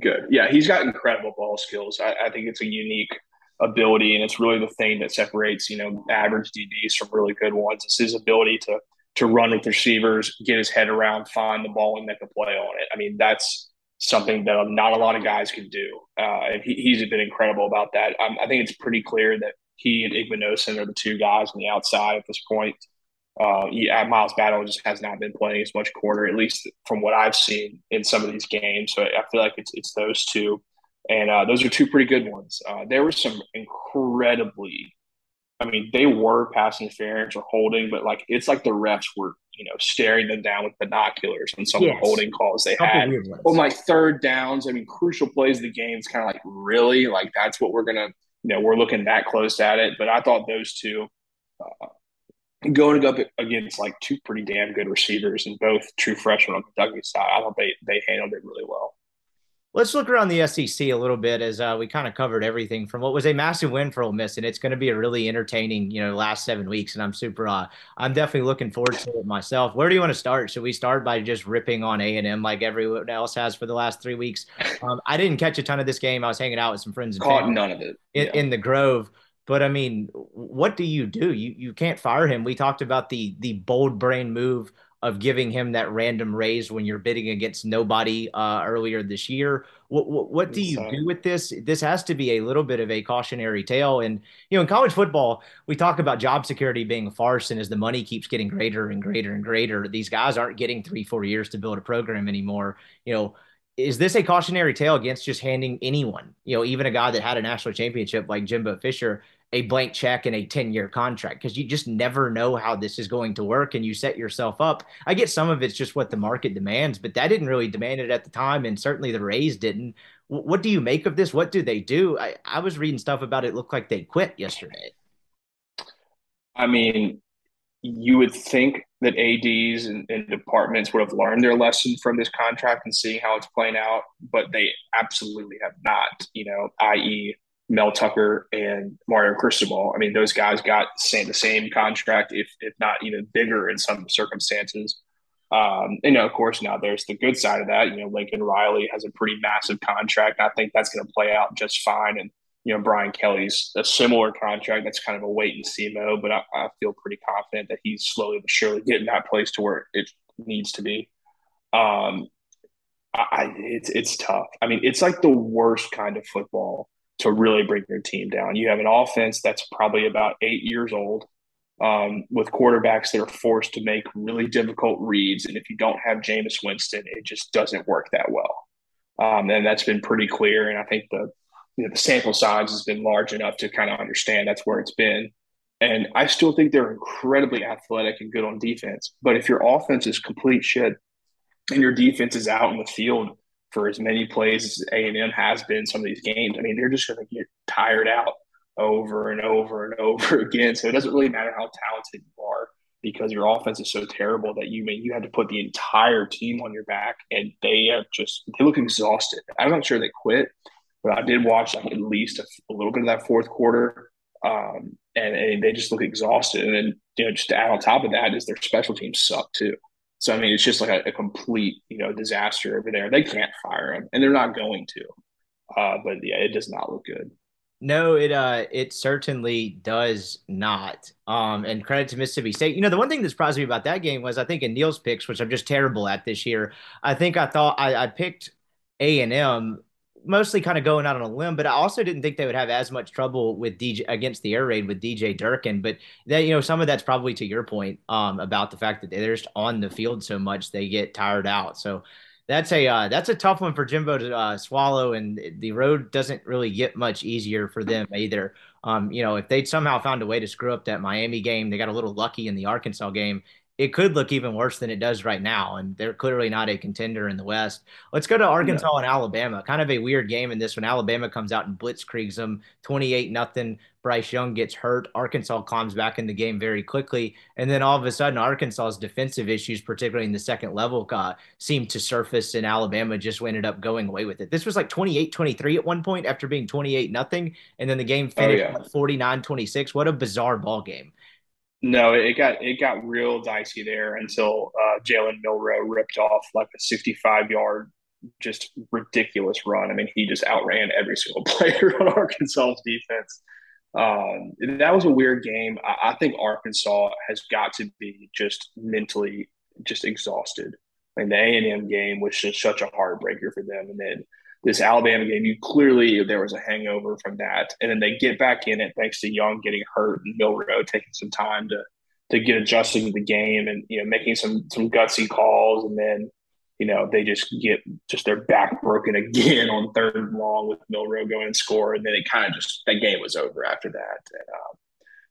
Good. Yeah, he's got incredible ball skills. I, I think it's a unique ability, and it's really the thing that separates, you know, average DBs from really good ones. It's his ability to to run with receivers, get his head around, find the ball, and make a play on it. I mean, that's something that not a lot of guys can do. Uh, and he, he's been incredible about that. Um, I think it's pretty clear that he and Igbinosun are the two guys on the outside at this point. Uh, Miles Battle just has not been playing as much corner, at least from what I've seen in some of these games. So I feel like it's it's those two, and uh, those are two pretty good ones. Uh, there were some incredibly I mean, they were pass interference or holding, but like it's like the refs were, you know, staring them down with binoculars and some yes. of the holding calls they had. On like third downs, I mean, crucial plays of the game. It's kind of like really like that's what we're gonna, you know, we're looking that close at it. But I thought those two. Uh, going up against like two pretty damn good receivers and both true freshmen on Kentucky side, I thought they they handled it really well. Let's look around the SEC a little bit as uh, we kind of covered everything from what was a massive win for Ole Miss, and it's going to be a really entertaining, you know, last seven weeks. And I'm super, uh, I'm definitely looking forward to it myself. Where do you want to start? Should we start by just ripping on A and M like everyone else has for the last three weeks? Um, I didn't catch a ton of this game. I was hanging out with some friends and caught none of it in, yeah. in the Grove. But I mean, what do you do? You you can't fire him. We talked about the the bold brain move of giving him that random raise when you're bidding against nobody uh, earlier this year. What, what, what do you do with this? This has to be a little bit of a cautionary tale. And, you know, in college football, we talk about job security being a farce. And as the money keeps getting greater and greater and greater, these guys aren't getting three, four years to build a program anymore. You know, is this a cautionary tale against just handing anyone, you know, even a guy that had a national championship like Jimbo Fisher, a blank check and a 10 year contract because you just never know how this is going to work and you set yourself up. I get some of it's just what the market demands, but that didn't really demand it at the time. And certainly the raise didn't. what do you make of this? What do they do? I, I was reading stuff about it looked like they quit yesterday. I mean, you would think that ADs and, and, departments would have learned their lesson from this contract and seeing how it's playing out, but they absolutely have not, you know, i.e., Mel Tucker and Mario Cristobal. I mean, those guys got same, the same contract, if if not even bigger in some circumstances. Um, and you know, of course, now there's the good side of that. You know, Lincoln Riley has a pretty massive contract. I think that's going to play out just fine. And you know, Brian Kelly's a similar contract. That's kind of a wait and see mode, but I, I feel pretty confident that he's slowly but surely getting that place to where it needs to be. Um, I, it's it's tough. I mean, it's like the worst kind of football to really bring your team down. You have an offense that's probably about eight years old um, with quarterbacks that are forced to make really difficult reads. And if you don't have Jameis Winston, it just doesn't work that well. Um, and that's been pretty clear. And I think the you know, the sample size has been large enough to kind of understand that's where it's been. And I still think they're incredibly athletic and good on defense. But if your offense is complete shit and your defense is out in the field for as many plays as A and M has been some of these games. I mean, they're just going to get tired out over and over and over again. So it doesn't really matter how talented you are because your offense is so terrible that you I mean you had to put the entire team on your back, and they have just they look exhausted. I'm not sure they quit, but I did watch like at least a, a little bit of that fourth quarter. Um, and, and they just look exhausted. And then, you know, just to add on top of that is their special teams suck too. So I mean, it's just like a, a, complete you know disaster over there. They can't fire him, and they're not going to. Uh, but yeah, it does not look good. No, it uh it certainly does not. Um, and credit to Mississippi State. You know, the one thing that surprised me about that game was I think in Neil's picks, which I'm just terrible at this year. I think I thought I, I picked A and M mostly kind of going out on a limb, but I also didn't think they would have as much trouble with DJ against the air raid with DJ Durkin. But that you know, some of that's probably to your point um, about the fact that they're just on the field so much they get tired out. So that's a uh, that's a tough one for Jimbo to uh, swallow, and the road doesn't really get much easier for them either. Um, you know, if they'd somehow found a way to screw up that Miami game, they got a little lucky in the Arkansas game it could look even worse than it does right now. And they're clearly not a contender in the West. Let's go to Arkansas yeah. and Alabama. Kind of a weird game in this one. Alabama comes out and blitzkriegs them 28 nothing. Bryce Young gets hurt. Arkansas climbs back in the game very quickly. And then all of a sudden, Arkansas's defensive issues, particularly in the second level, uh, seemed to surface, and Alabama just ended up going away with it. This was like 28 23 at one point after being 28 nothing. And then the game finished oh, yeah. 49 26. What a bizarre ball game. No, it got it got real dicey there until uh, Jalen Milroe ripped off like a 65 yard, just ridiculous run. I mean, he just outran every single player on Arkansas's defense. Um, that was a weird game. I, I think Arkansas has got to be just mentally just exhausted. I mean, the A and M game was just such a heartbreaker for them, and then this Alabama game, you clearly there was a hangover from that, and then they get back in it thanks to Young getting hurt and Milroe taking some time to to get adjusted to the game and you know making some some gutsy calls, and then you know they just get just their back broken again on third and long with Milroe going and score, and then it kind of just that game was over after that. And, um,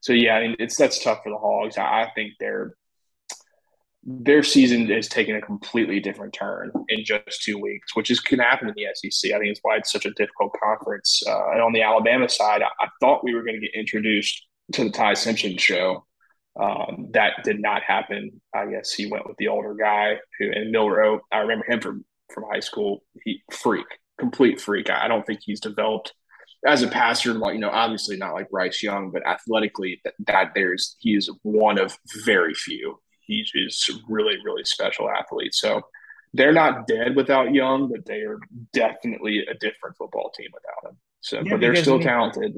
so yeah, I mean it's that's tough for the Hogs. I, I think they're their season is taking a completely different turn in just two weeks, which is can happen in the SEC. I think it's why it's such a difficult conference. Uh, and on the Alabama side, I, I thought we were going to get introduced to the Ty Simpson show. Um, that did not happen. I guess he went with the older guy who and Milroe. I remember him from from high school. He freak, complete freak. I, I don't think he's developed as a passer, like you know, obviously not like Bryce Young, but athletically, that, that there's he is one of very few he's, really, really special athlete. So they're not dead without Young, but they are definitely a different football team without him. So, yeah, but they're still talented.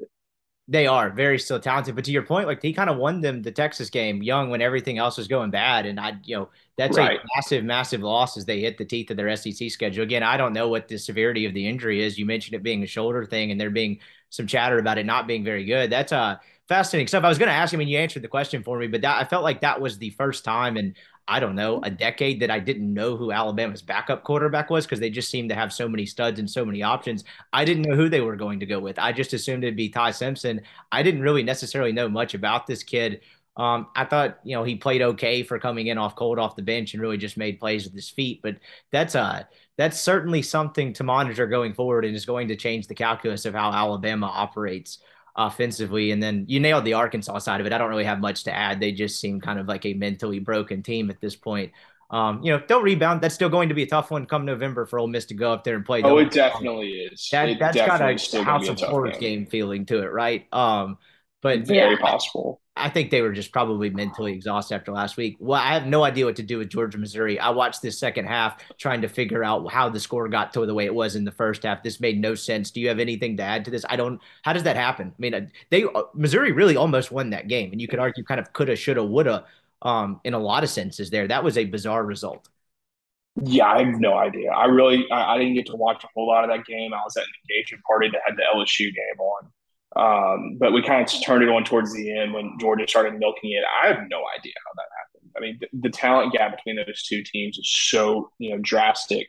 They are very still talented. But to your point, like he kind of won them the Texas game young when everything else was going bad. And I, you know, that's right. a massive, massive loss as they hit the teeth of their SEC schedule. Again, I don't know what the severity of the injury is. You mentioned it being a shoulder thing and there being some chatter about it not being very good. That's a fascinating stuff. I was going to ask. I mean, you answered the question for me, but that I felt like that was the first time in I don't know a decade that I didn't know who Alabama's backup quarterback was because they just seemed to have so many studs and so many options. I didn't know who they were going to go with. I just assumed it'd be Ty Simpson. I didn't really necessarily know much about this kid. Um, I thought, you know, he played okay for coming in off cold off the bench and really just made plays with his feet. But that's uh that's certainly something to monitor going forward and is going to change the calculus of how Alabama operates offensively. And then you nailed the Arkansas side of it. I don't really have much to add. They just seem kind of like a mentally broken team at this point. Um, you know, they'll rebound. That's still going to be a tough one come November for Ole Miss to go up there and play. Oh, it definitely is. That, that's got a House of Horrors game. game feeling to it, right? Um, but very yeah, possible. I think they were just probably mentally exhausted after last week. Well, I have no idea what to do with Georgia, Missouri. I watched this second half trying to figure out how the score got to the way it was in the first half. This made no sense. Do you have anything to add to this? I don't. How does that happen? I mean, uh, they uh, Missouri really almost won that game, and you could argue kind of coulda, shoulda, woulda um, in a lot of senses. There, that was a bizarre result. Yeah, I have no idea. I really, I, I didn't get to watch a whole lot of that game. I was at an engagement party that had the LSU game on. Um, but we kind of turned it on towards the end when Georgia started milking it. I have no idea how that happened. I mean, the, the talent gap between those two teams is so you know drastic.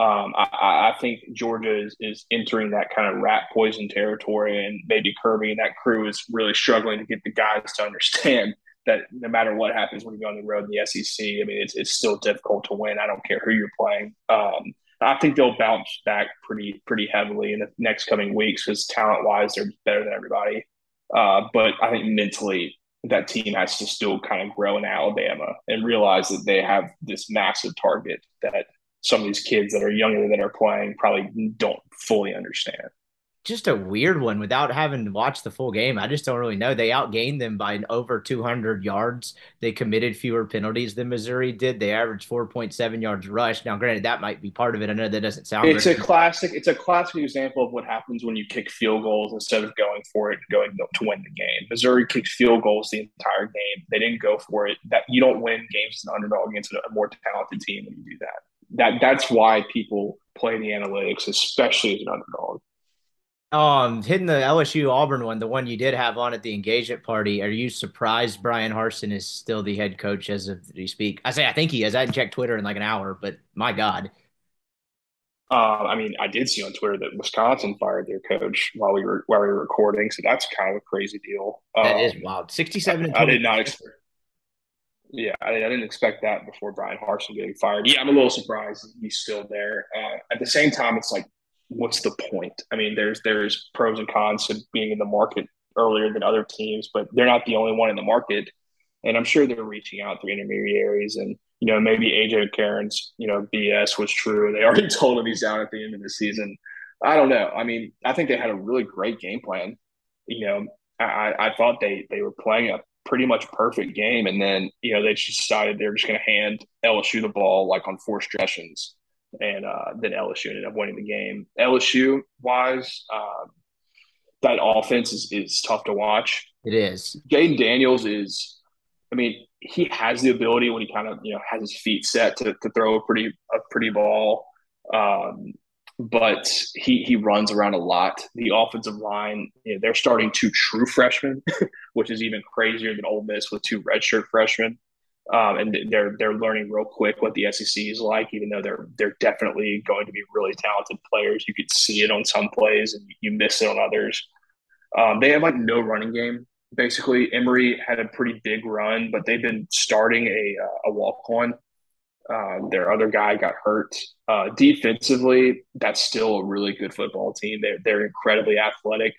Um, I, I, think Georgia is, is entering that kind of rat poison territory, and maybe Kirby and that crew is really struggling to get the guys to understand that no matter what happens when you go on the road in the SEC, I mean, it's, it's still difficult to win. I don't care who you're playing. Um, I think they'll bounce back pretty pretty heavily in the next coming weeks because talent wise they're better than everybody. Uh, but I think mentally that team has to still kind of grow in Alabama and realize that they have this massive target that some of these kids that are younger that are playing probably don't fully understand just a weird one without having to watch the full game. I just don't really know. They outgained them by over 200 yards. They committed fewer penalties than Missouri did. They averaged 4.7 yards rush. Now, granted, that might be part of it. I know that doesn't sound. It's a classic. It's a classic example of what happens when you kick field goals instead of going for it and going to win the game. Missouri kicked field goals the entire game. They didn't go for it. That you don't win games as an underdog against a more talented team when you do that. That that's why people play the analytics, especially as an underdog. Um, hitting the LSU Auburn one, the one you did have on at the engagement party. Are you surprised Bryan Harsin is still the head coach as of you speak? I say I think he is. I hadn't checked Twitter in like an hour, but my God. Uh, I mean, I did see on Twitter that Wisconsin fired their coach while we were while we were recording, so that's kind of a crazy deal. That um, is wild. Sixty-seven. I, I did not expect. Yeah, I, I, didn't expect that before Bryan Harsin getting fired. Yeah, I'm a little surprised he's still there. Uh, at the same time, it's like, what's the point? I mean, there's there's pros and cons to being in the market earlier than other teams, but they're not the only one in the market, and I'm sure they're reaching out through intermediaries and you know, maybe AJ McCarron's, you know, BS was true. They already told him he's down at the end of the season. I don't know. I mean, I think they had a really great game plan. You know, I, I thought they they were playing a pretty much perfect game, and then you know they just decided they were just going to hand LSU the ball like on four stretches, and uh, then LSU ended up winning the game. LSU wise, uh, that offense is is tough to watch. It is. Jayden Daniels is, I mean, he has the ability when he kind of you know has his feet set to, to throw a pretty a pretty ball. Um, but he he runs around a lot. The offensive line, you know, they're starting two true freshmen, which is even crazier than Ole Miss with two redshirt freshmen. Um, and they're they're learning real quick what the SEC is like, even though they're they're definitely going to be really talented players. You could see it on some plays, and you miss it on others. Um, they have like no running game basically Emery had a pretty big run, but they've been starting a uh, a walk on. Uh, their other guy got hurt. Uh, defensively, that's still a really good football team. They're they're incredibly athletic,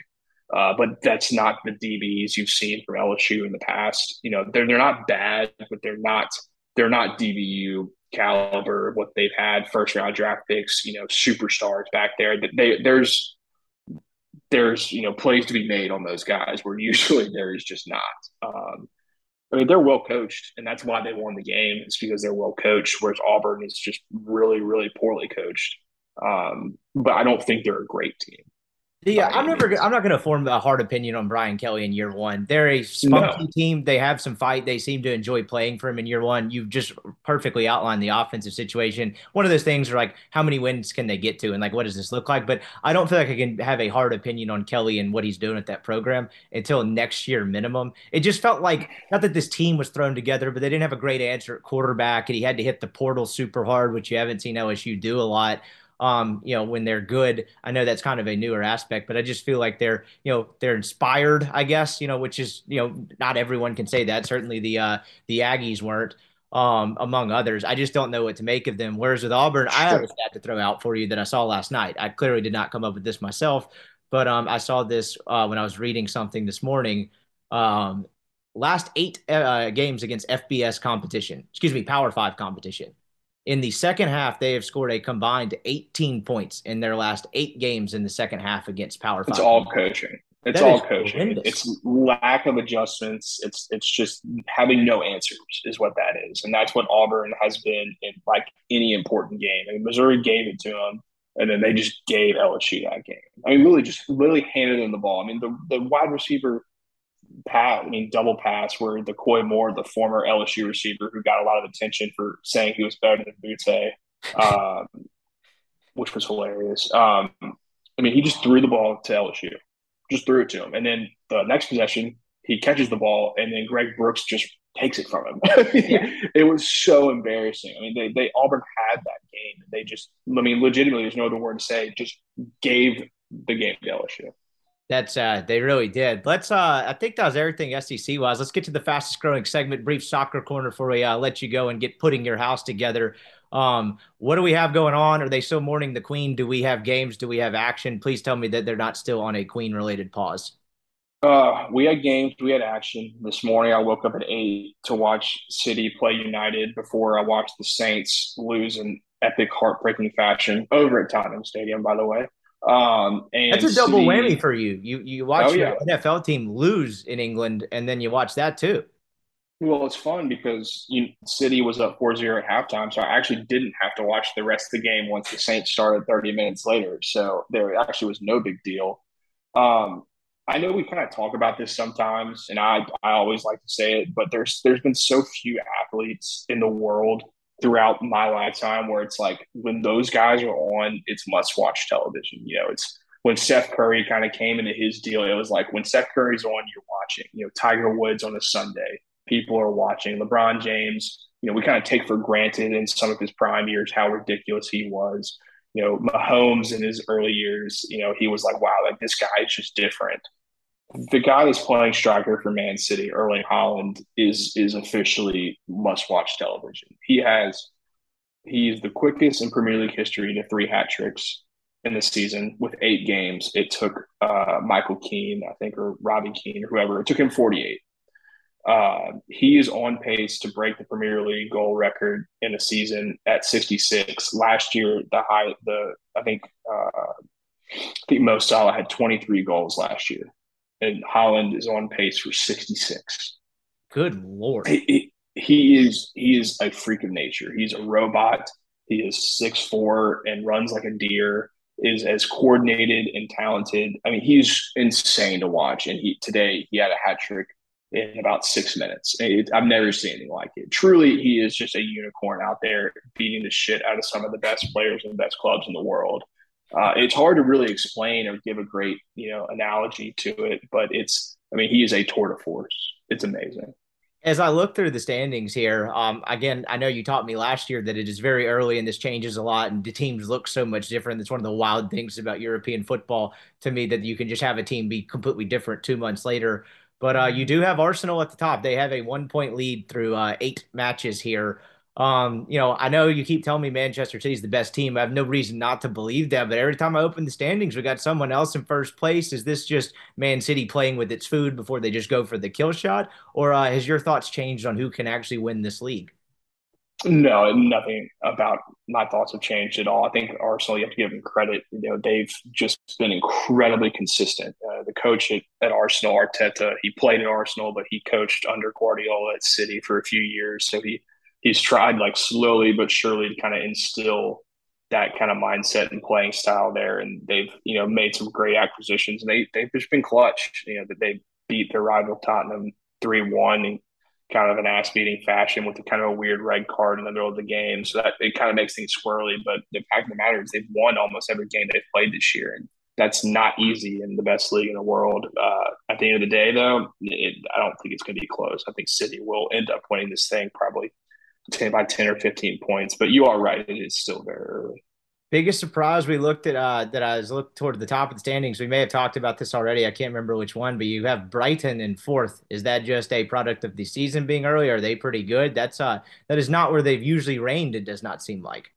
uh, but that's not the DBs you've seen from LSU in the past. You know, they're they're not bad, but they're not they're not DBU caliber. What they've had first round draft picks, you know, superstars back there. They there's there's you know plays to be made on those guys where usually there is just not. Um, I mean, they're well coached, and that's why they won the game. It's because they're well coached, whereas Auburn is just really, really poorly coached. Um, but I don't think they're a great team. Yeah, I'm never. I'm not going to form a hard opinion on Brian Kelly in year one. They're a spunky no. team. They have some fight. They seem to enjoy playing for him in year one. You've just perfectly outlined the offensive situation. One of those things are like, how many wins can they get to, and like, what does this look like? But I don't feel like I can have a hard opinion on Kelly and what he's doing at that program until next year minimum. It just felt like not that this team was thrown together, but they didn't have a great answer at quarterback, and he had to hit the portal super hard, which you haven't seen LSU do a lot um, you know, when they're good. I know that's kind of a newer aspect, but I just feel like they're, you know, they're inspired, I guess, you know, which is, you know, not everyone can say that. Certainly the uh the Aggies weren't, um, among others. I just don't know what to make of them. Whereas with Auburn, I have a stat to throw out for you that I saw last night. I clearly did not come up with this myself, but um, I saw this uh, when I was reading something this morning. Um, last eight uh, games against FBS competition, excuse me, Power Five competition. In the second half, they have scored a combined 18 points in their last eight games in the second half against Power Five. It's all coaching. It's that all coaching. Horrendous. It's lack of adjustments. It's it's just having no answers is what that is, and that's what Auburn has been in like any important game. I mean, Missouri gave it to them, and then they just gave LSU that game. I mean, really, just literally handed them the ball. I mean, the the wide receiver pass, I mean, double pass where the Koy Moore, the former LSU receiver who got a lot of attention for saying he was better than Boutte, um, which was hilarious. Um, I mean, he just threw the ball to LSU, just threw it to him. And then the next possession, he catches the ball, and then Greg Brooks just takes it from him. yeah. It was so embarrassing. I mean, they, they Auburn had that game. They just, I mean, legitimately, there's no other word to say, just gave the game to LSU. That's uh they really did. Let's uh I think that was everything SEC was. Let's get to the fastest growing segment, brief soccer corner for we uh, let you go and get putting your house together. Um, what do we have going on? Are they still mourning the queen? Do we have games? Do we have action? Please tell me that they're not still on a queen related pause. Uh, we had games, we had action this morning. I woke up at eight to watch City play United before I watched the Saints lose in epic, heartbreaking fashion over at Tottenham Stadium. By the way, um, and that's a double whammy for you. You you watch oh, your yeah. NFL team lose in England, and then you watch that too. Well, it's fun because you, City was up 4-0 at halftime, so I actually didn't have to watch the rest of the game once the Saints started 30 minutes later. So there actually was no big deal. Um, I know we kind of talk about this sometimes, and I I always like to say it, but there's there's been so few athletes in the world throughout my lifetime where it's like when those guys are on, it's must watch television. You know, it's when Steph Curry kind of came into his deal, it was like when Steph Curry's on, you're watching. You know, Tiger Woods on a Sunday, people are watching. LeBron James, you know, we kind of take for granted in some of his prime years how ridiculous he was. You know, Mahomes in his early years, you know, he was like, wow, like this guy is just different. The guy that's playing striker for Man City, Erling Haaland, is is officially must watch television. He has he is the quickest in Premier League history to three hat tricks in the season with eight games. It took uh, Michael Keane, I think, or Robbie Keane, or whoever. It took him 48. Uh, he is on pace to break the Premier League goal record in a season at 66. Last year, the high, the I think, uh, I think Mo Salah had 23 goals last year, and Haaland is on pace for 66. Good lord! He, he is he is a freak of nature. He's a robot. He is six four and runs like a deer is as coordinated and talented. I mean, he's insane to watch. And he today he had a hat trick in about six minutes. It, I've never seen anything like it. Truly, he is just a unicorn out there beating the shit out of some of the best players and best clubs in the world. Uh, it's hard to really explain or give a great you know analogy to it, but it's. I mean, he is a tour de force. It's amazing. As I look through the standings here, um, again, I know you taught me last year that it is very early and this changes a lot, and the teams look so much different. That's one of the wild things about European football to me that you can just have a team be completely different two months later. But uh, you do have Arsenal at the top. They have a one point lead through uh, eight matches here. Um, you know, I know you keep telling me Manchester City is the best team. I have no reason not to believe that, but every time I open the standings, we got someone else in first place. Is this just Man City playing with its food before they just go for the kill shot, or uh, has your thoughts changed on who can actually win this league? No, nothing about my thoughts have changed at all. I think Arsenal, you have to give them credit. You know, they've just been incredibly consistent. Uh, the coach at, at, Arsenal, Arteta, he played at Arsenal, but he coached under Guardiola at City for a few years. So he he's tried like slowly but surely to kind of instill that kind of mindset and playing style there. And they've, you know, made some great acquisitions and they, they've just been clutch, you know, that they beat their rival Tottenham 3 1 in kind of an ass beating fashion with a kind of a weird red card in the middle of the game. So that it kind of makes things squirrely. But the fact of the matter is they've won almost every game they've played this year. And that's not easy in the best league in the world. Uh, at the end of the day, though, it, I don't think it's going to be close. I think City will end up winning this thing probably 10 by 10 or 15 points. But you are right. It is still very early. Biggest surprise we looked at uh, that I was looked toward the top of the standings. We may have talked about this already. I can't remember which one, but you have Brighton in fourth. Is that just a product of the season being early? Are they pretty good? That's uh that is not where they've usually reigned. It does not seem like.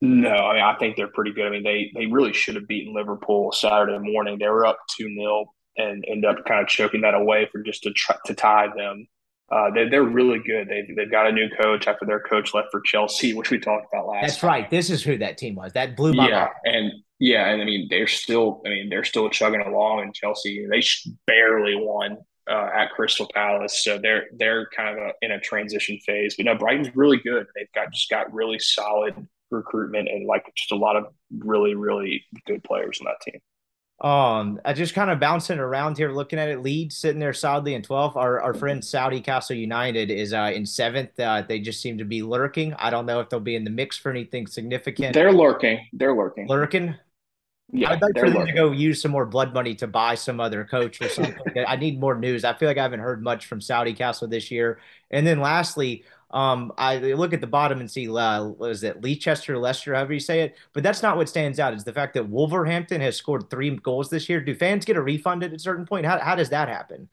No, I mean I think they're pretty good. I mean they they really should have beaten Liverpool Saturday morning. They were up two 0 and end up kind of choking that away for just to try, to tie them. Uh, they, they're really good. They've, they've got a new coach after their coach left for Chelsea, which we talked about last. That's time. right. This is who that team was. That blew my yeah, and yeah, and I mean they're still. I mean they're still chugging along in Chelsea. They barely won uh, at Crystal Palace, so they're they're kind of a, in a transition phase. But no, Brighton's really good. They've got just got really solid recruitment and like just a lot of really really good players on that team. Um, I just kind of bouncing around here, looking at it. Leeds sitting there solidly in 12th. Our, our friend Saudi Castle United is uh, in seventh. Uh, they just seem to be lurking. I don't know if they'll be in the mix for anything significant. They're lurking. They're lurking. Lurking. Yeah, I'd like for them to go use some more blood money to buy some other coach or something. I need more news. I feel like I haven't heard much from Saudi Castle this year. And then lastly, um, I look at the bottom and see, uh, what is it, Leicester, Leicester, however you say it. But that's not what stands out. It's the fact that Wolverhampton has scored three goals this year. Do fans get a refund at a certain point? How, how does that happen?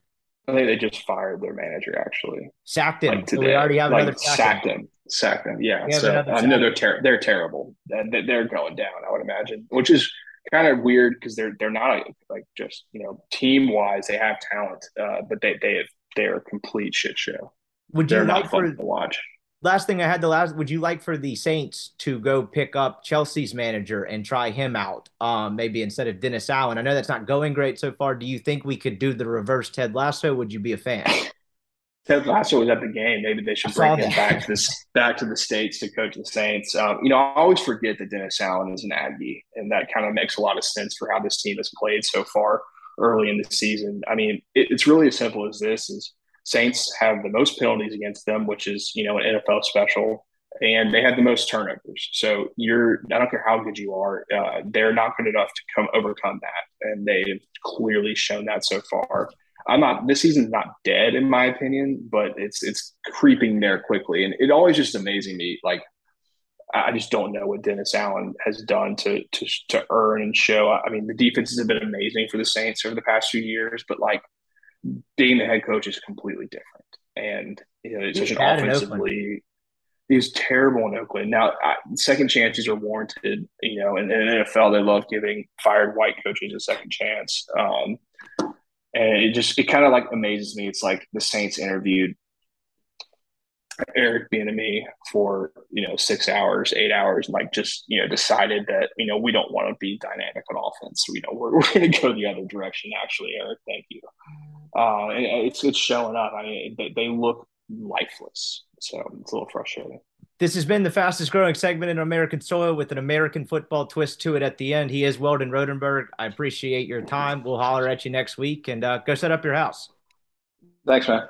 I think they just fired their manager, actually. Sacked him. Like today. So we already have like another sacked him. Sacked him. Yeah. So I know they're ter- they're terrible. They're going down. I would imagine, which is kind of weird because they're they're not like just you know team wise they have talent, uh, but they they they're a complete shit show. Would you like for to watch? Last thing I had the last. Would you like for the Saints to go pick up Chelsea's manager and try him out? Um, maybe instead of Dennis Allen. I know that's not going great so far. Do you think we could do the reverse Ted Lasso? Would you be a fan? Ted Lasso was at the game. Maybe they should bring him back to this back to the states to coach the Saints. Um, you know, I always forget that Dennis Allen is an Aggie, and that kind of makes a lot of sense for how this team has played so far early in the season. I mean, it, it's really as simple as this: is Saints have the most penalties against them, which is you know an NFL special, and they had the most turnovers. So you're I don't care how good you are, uh, they're not good enough to come overcome that, and they've clearly shown that so far. I'm not this season's not dead in my opinion, but it's it's creeping there quickly, and it always just amazing me like. I just don't know what Dennis Allen has done to to to earn and show. I mean, the defenses have been amazing for the Saints over the past few years, but like being the head coach is completely different. And you know, it's such an offensively he was terrible in Oakland. Now, I, second chances are warranted. You know, and in the NFL, they love giving fired white coaches a second chance. Um, and it just it kind of like amazes me. It's like the Saints interviewed Eric Bieniemy for you know six hours, eight hours, like just you know decided that you know we don't want to be dynamic on offense. You know we're, we're going to go the other direction. Actually, Eric, thank you. Uh, and it's it's showing up. I mean, they, they look lifeless. So it's a little frustrating. This has been the fastest growing segment in American soil with an American football twist to it at the end. He is Weldon Rodenberg. I appreciate your time. We'll holler at you next week and uh, go set up your house. Thanks, man.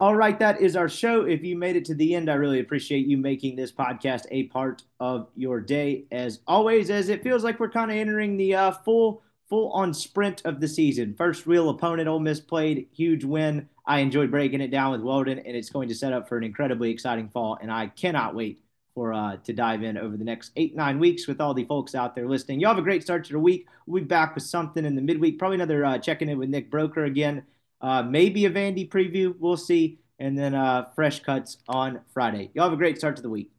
All right, that is our show. If you made it to the end, I really appreciate you making this podcast a part of your day. As always, as it feels like we're kind of entering the uh, full full on sprint of the season. First real opponent Ole Miss played, huge win. I enjoyed breaking it down with Weldon, and it's going to set up for an incredibly exciting fall. And I cannot wait for uh, to dive in over the next eight nine weeks with all the folks out there listening. Y'all have a great start to the week. We'll be back with something in the midweek, probably another uh, checking in with Nick Broeker again, uh, maybe a Vandy preview. We'll see, and then uh, fresh cuts on Friday. Y'all have a great start to the week.